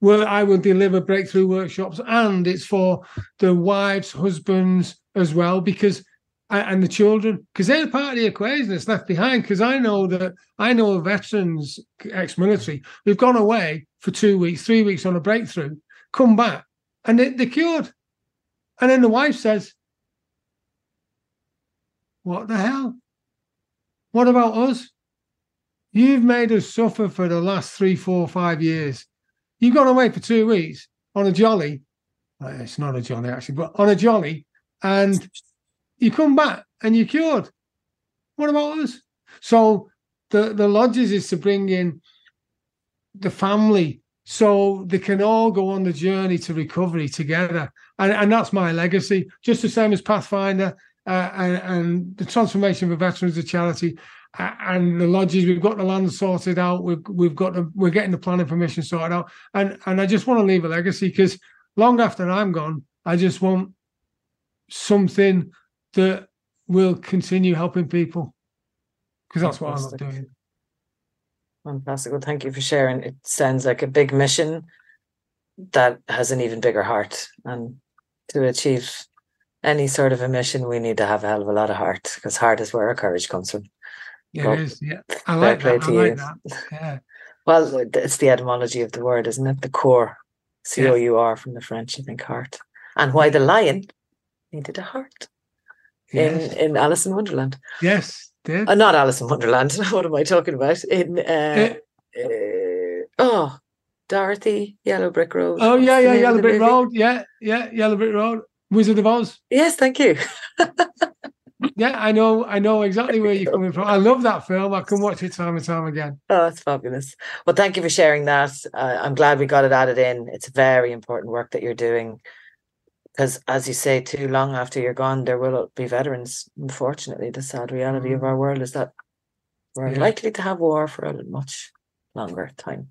where i will deliver breakthrough workshops and it's for the wives husbands as well because and the children because they're part of the equation that's left behind because i know that i know veterans ex-military who've gone away for two weeks three weeks on a breakthrough come back and they, they're cured. And then the wife says what the hell? What about us? You've made us suffer for the last three four five years. You've gone away for two weeks on a jolly it's not a jolly actually but on a jolly and you come back and you're cured. What about us? So the the lodges is to bring in the family so they can all go on the journey to recovery together and, and that's my legacy just the same as pathfinder uh, and, and, the transformation of veterans of charity uh, and the lodges we've got the land sorted out we've we've got the, we're getting the planning permission sorted out and and i just want to leave a legacy because long after i'm gone i just want something that will continue helping people because that's what i love doing Fantastic. Well, thank you for sharing. It sounds like a big mission that has an even bigger heart. And to achieve any sort of a mission, we need to have a hell of a lot of heart because heart is where our courage comes from. Yeah, it is. Yeah, I like that. I like that. Yeah. Well, it's the etymology of the word, isn't it? The core, C O U R from the French, I think, heart. And why the lion needed a heart yes. in in Alice in Wonderland. Yes, did? Uh, not Alice in Wonderland. what am I talking about? In uh, uh, oh, Dorothy, Yellow Brick Road. Oh yeah, yeah, Yellow Brick Road. Yeah, yeah, Yellow Brick Road. Wizard of Oz. Yes, thank you. yeah, I know, I know exactly where you're coming from. I love that film. I can watch it time and time again. Oh, that's fabulous. Well, thank you for sharing that. Uh, I'm glad we got it added in. It's very important work that you're doing because as you say too long after you're gone there will be veterans unfortunately. The sad reality of mm. our world is that we're yeah. likely to have war for a much longer time.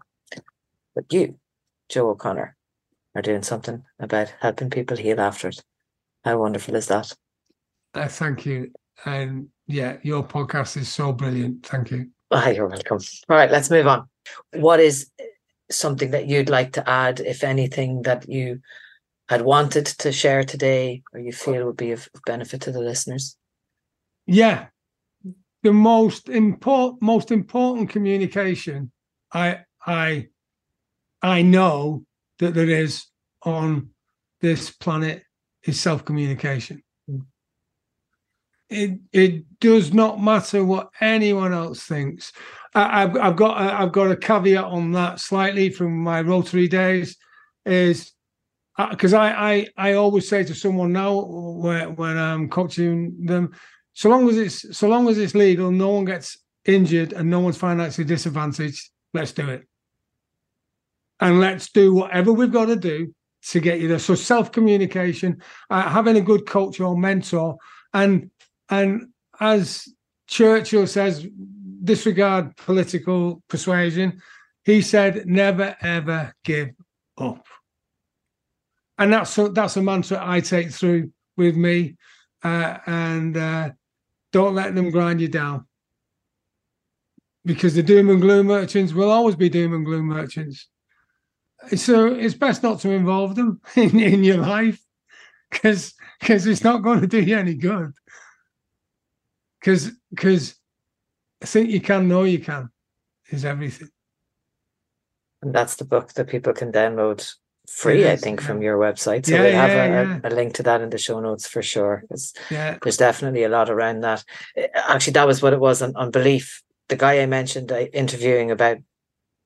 But you joe o'connor are doing something about helping people heal after it. How wonderful is that? Uh, thank you. And yeah your podcast is so brilliant. Thank you. Oh, you're welcome. All right let's move on. What is something that you'd like to add if anything that you had wanted to share today or you feel would be of benefit to the listeners? Yeah. The most important most important communication I I I know that there is on this planet is self-communication. Mm. It it does not matter what anyone else thinks. I, have I've got a, I've got a caveat on that slightly from my Rotary days. Is because I, I I always say to someone now when when I'm coaching them, so long as it's so long as it's legal, no one gets injured and no one's financially disadvantaged. Let's do it, and let's do whatever we've got to do to get you there. So self communication, uh, having a good coach or mentor, and and as Churchill says, disregard political persuasion. He said, never ever give up and that's a, that's a mantra I take through with me, uh, and uh, don't let them grind you down because the doom and gloom merchants will always be doom and gloom merchants. So it's best not to involve them in, in your life because because it's not going to do you any good. Because because I think you can know you can is everything. And that's the book that people can download free, I think, from your website. So yeah, we'll have yeah, a, a, link to that in the show notes for sure. Yeah. There's definitely a lot around that. Eh, actually, that was what it was on, on belief. The guy I mentioned uh, interviewing about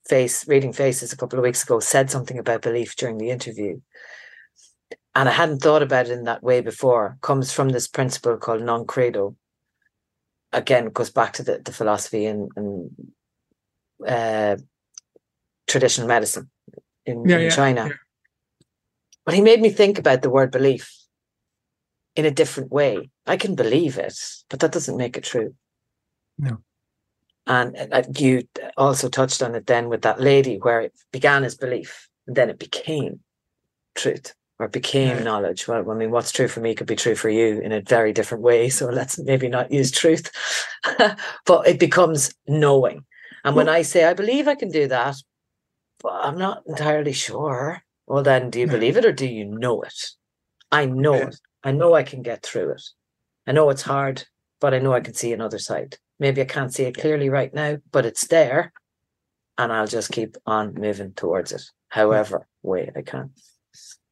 face reading faces a couple of weeks ago said something about belief during the interview. And I hadn't thought about it in that way before. Comes from this principle called non credo. Again, it goes back to the, the philosophy and, and uh, traditional medicine in, yeah, in yeah, China. Yeah. But he made me think about the word belief in a different way. I can believe it, but that doesn't make it true. No. And uh, you also touched on it then with that lady where it began as belief and then it became truth or became yeah. knowledge. Well, I mean, what's true for me could be true for you in a very different way. So let's maybe not use truth, but it becomes knowing. And when I say, I believe I can do that, but I'm not entirely sure. Well, then, do you believe it or do you know it? I know yeah. it. I know I can get through it. I know it's hard, but I know I can see another side. Maybe I can't see it clearly right now, but it's there. And I'll just keep on moving towards it, however way I can.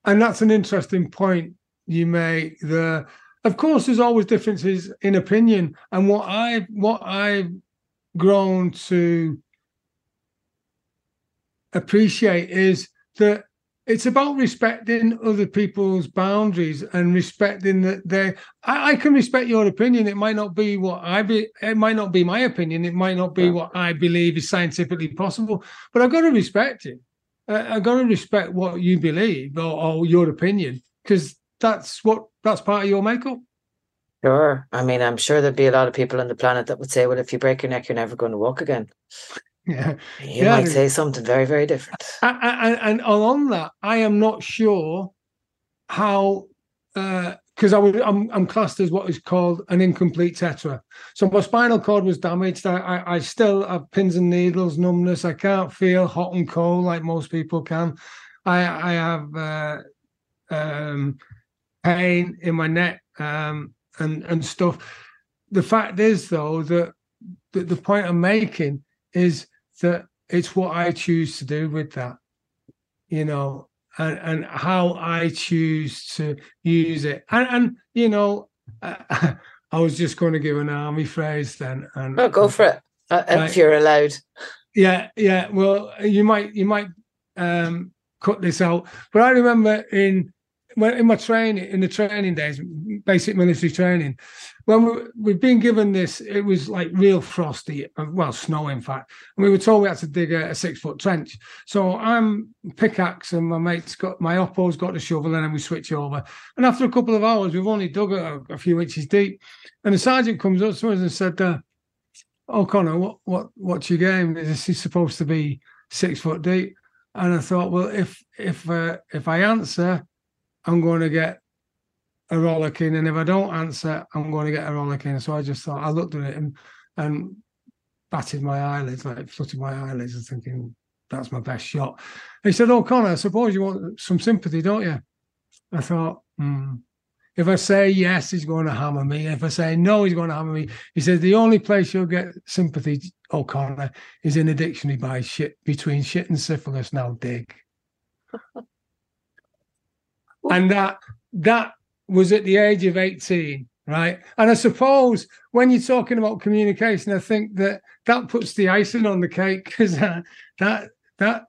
And that's an interesting point you make. The of course there's always differences in opinion. And what I what I've grown to appreciate is that it's about respecting other people's boundaries and respecting that they I, I, can respect your opinion. It might not be what i be it might not be my opinion. It might not be yeah. what i believe is scientifically possible but i've got to respect it. I've got to respect what you believe or, or your opinion because that's what that's part of your makeup. Sure. I mean i'm sure there'd be a lot of people on the planet that would say well if you break your neck you're never going to walk again yeah. You yeah. might say something very, very different. And, on that, I am not sure how, because uh, I was, I'm, I'm classed as what is called an incomplete tetra. So my spinal cord was damaged. I, I, I still have pins and needles, numbness. I can't feel hot and cold like most people can. I, I have uh, um, pain in my neck um, and, and stuff. The fact is, though, that the, the point I'm making is that it's what I choose to do with that, you know, and, and how I choose to use it. And, and you know, uh, I was just going to give an army phrase then. And oh, go for it uh, if you're allowed. Yeah, yeah. Well, you might you might um, cut this out, but I remember in when in my training in the training days, basic military training, when we, we've been given this, it was like real frosty, uh, well, snow in fact, and we were told we had to dig a, a six foot trench. So I'm pickaxe, and my mate's got my oppo's got the shovel, and then we switch over. And after a couple of hours, we've only dug a, a few inches deep, and the sergeant comes up to us and said, uh, "Oh, Connor, what what what's your game? This Is supposed to be six foot deep?" And I thought, well, if if uh, if I answer I'm going to get a rollicking, and if I don't answer, I'm going to get a rollicking. So I just thought I looked at it and and batted my eyelids, like fluttered my eyelids, and thinking that's my best shot. he said, "Oh, Connor, I suppose you want some sympathy, don't you?" I thought, hmm. If I say yes, he's going to hammer me. If I say no, he's going to hammer me. He says the only place you'll get sympathy, O'Connor, is in a dictionary by shit between shit and syphilis. Now dig. and that that was at the age of 18 right? And i suppose when you're talking about communication i think that that puts the icing on the cake because uh, that that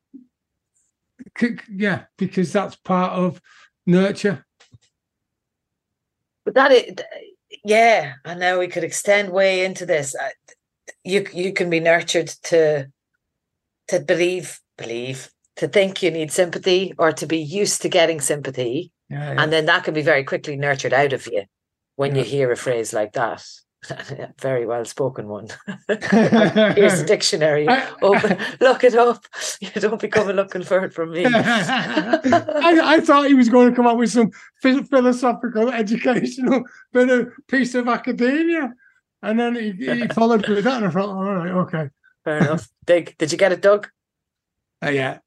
yeah because that's part of nurture. But that it yeah i know we could extend way into this. You you can be nurtured to to believe believe to think you need sympathy or to be used to getting sympathy. Yeah, yeah. And then that can be very quickly nurtured out of you when yeah. you hear a phrase like that. very well spoken one. Here's a dictionary. Open, look it up. You don't be coming looking for it from me. I, I, thought he was going to come up with some philosophical, educational bit of piece of academia, and then he, he followed with that, and I thought, all right, okay, fair enough. Dig. Did you get it, dug? Uh, yeah,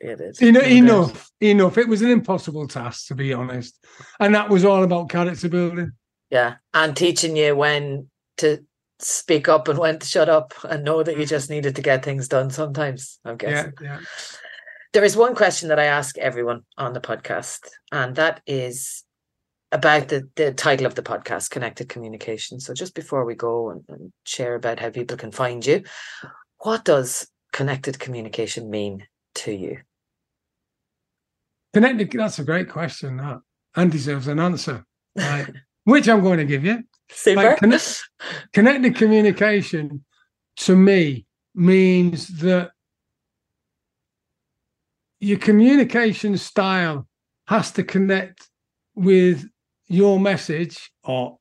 it is. Enough, enough, enough. It was an impossible task, to be honest. And that was all about character building. Yeah. And teaching you when to speak up and when to shut up and know that you just mm-hmm. needed to get things done sometimes, I'm guessing. Yeah, yeah. There is one question that I ask everyone on the podcast, and that is about the, the title of the podcast, Connected Communication. So just before we go and, and share about how people can find you, what does connected communication mean to you? Connected, that's a great question. That and deserves an answer, right? which I'm going to give you. Super. Like, connect, connected communication to me means that your communication style has to connect with your message or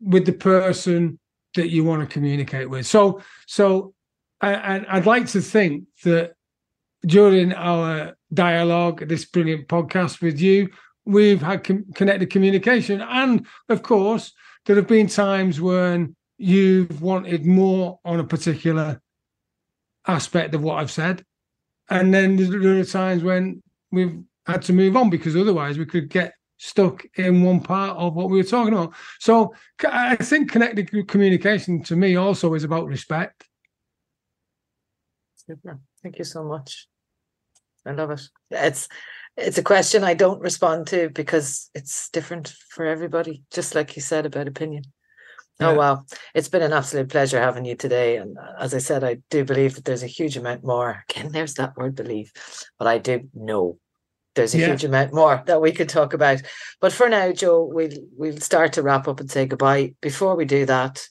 with the person that you want to communicate with. So, so, and I'd like to think that during our dialogue, this brilliant podcast with you, we've had com- connected communication. And of course, there have been times when you've wanted more on a particular aspect of what I've said. And then there are times when we've had to move on because otherwise we could get stuck in one part of what we were talking about. So I think connected communication to me also is about respect. Thank you so much. I love it. It's it's a question I don't respond to because it's different for everybody, just like you said about opinion. Oh, yeah. Oh wow, it's been an absolute pleasure having you today. And uh, as I said, I do believe that there's a huge amount more. Again, there's that word believe, but I do know there's a yeah. huge amount more that we could talk about. But for now, Joe, we'll we'll start to wrap up and say goodbye. Before we do that,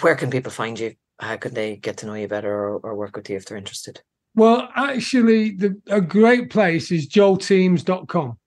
where can people find you? How can they get to know you better or, or work with you if they're interested? Well, actually, the, a great place is joeteams.com.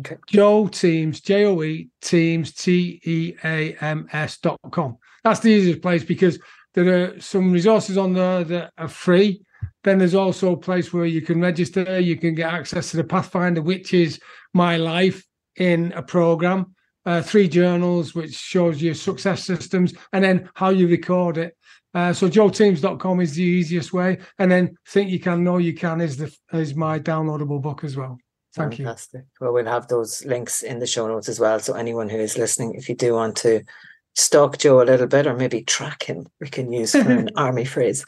Okay. Joe Teams, J O E Teams, T E A M S dot com. That's the easiest place because there are some resources on there that are free. Then there's also a place where you can register, you can get access to the Pathfinder, which is my life in a program, uh, three journals, which shows you success systems and then how you record it. Uh, so joeteams.com is the easiest way. And then think you can, know you can is the is my downloadable book as well. Thank you. Fantastic. you. Well, we'll have those links in the show notes as well. So anyone who is listening, if you do want to stalk Joe a little bit or maybe track him, we can use an army phrase,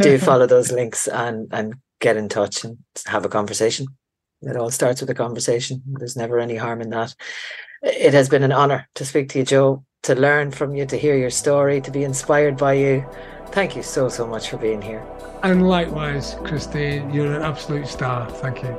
do follow those links and and get in touch and have a conversation. It all starts with a conversation. There's never any harm in that. It has been an honor to speak to you, Joe, to learn from you, to hear your story, to be inspired by you. Thank you so, so much for being here. And likewise, Christine, you're an absolute star. Thank you.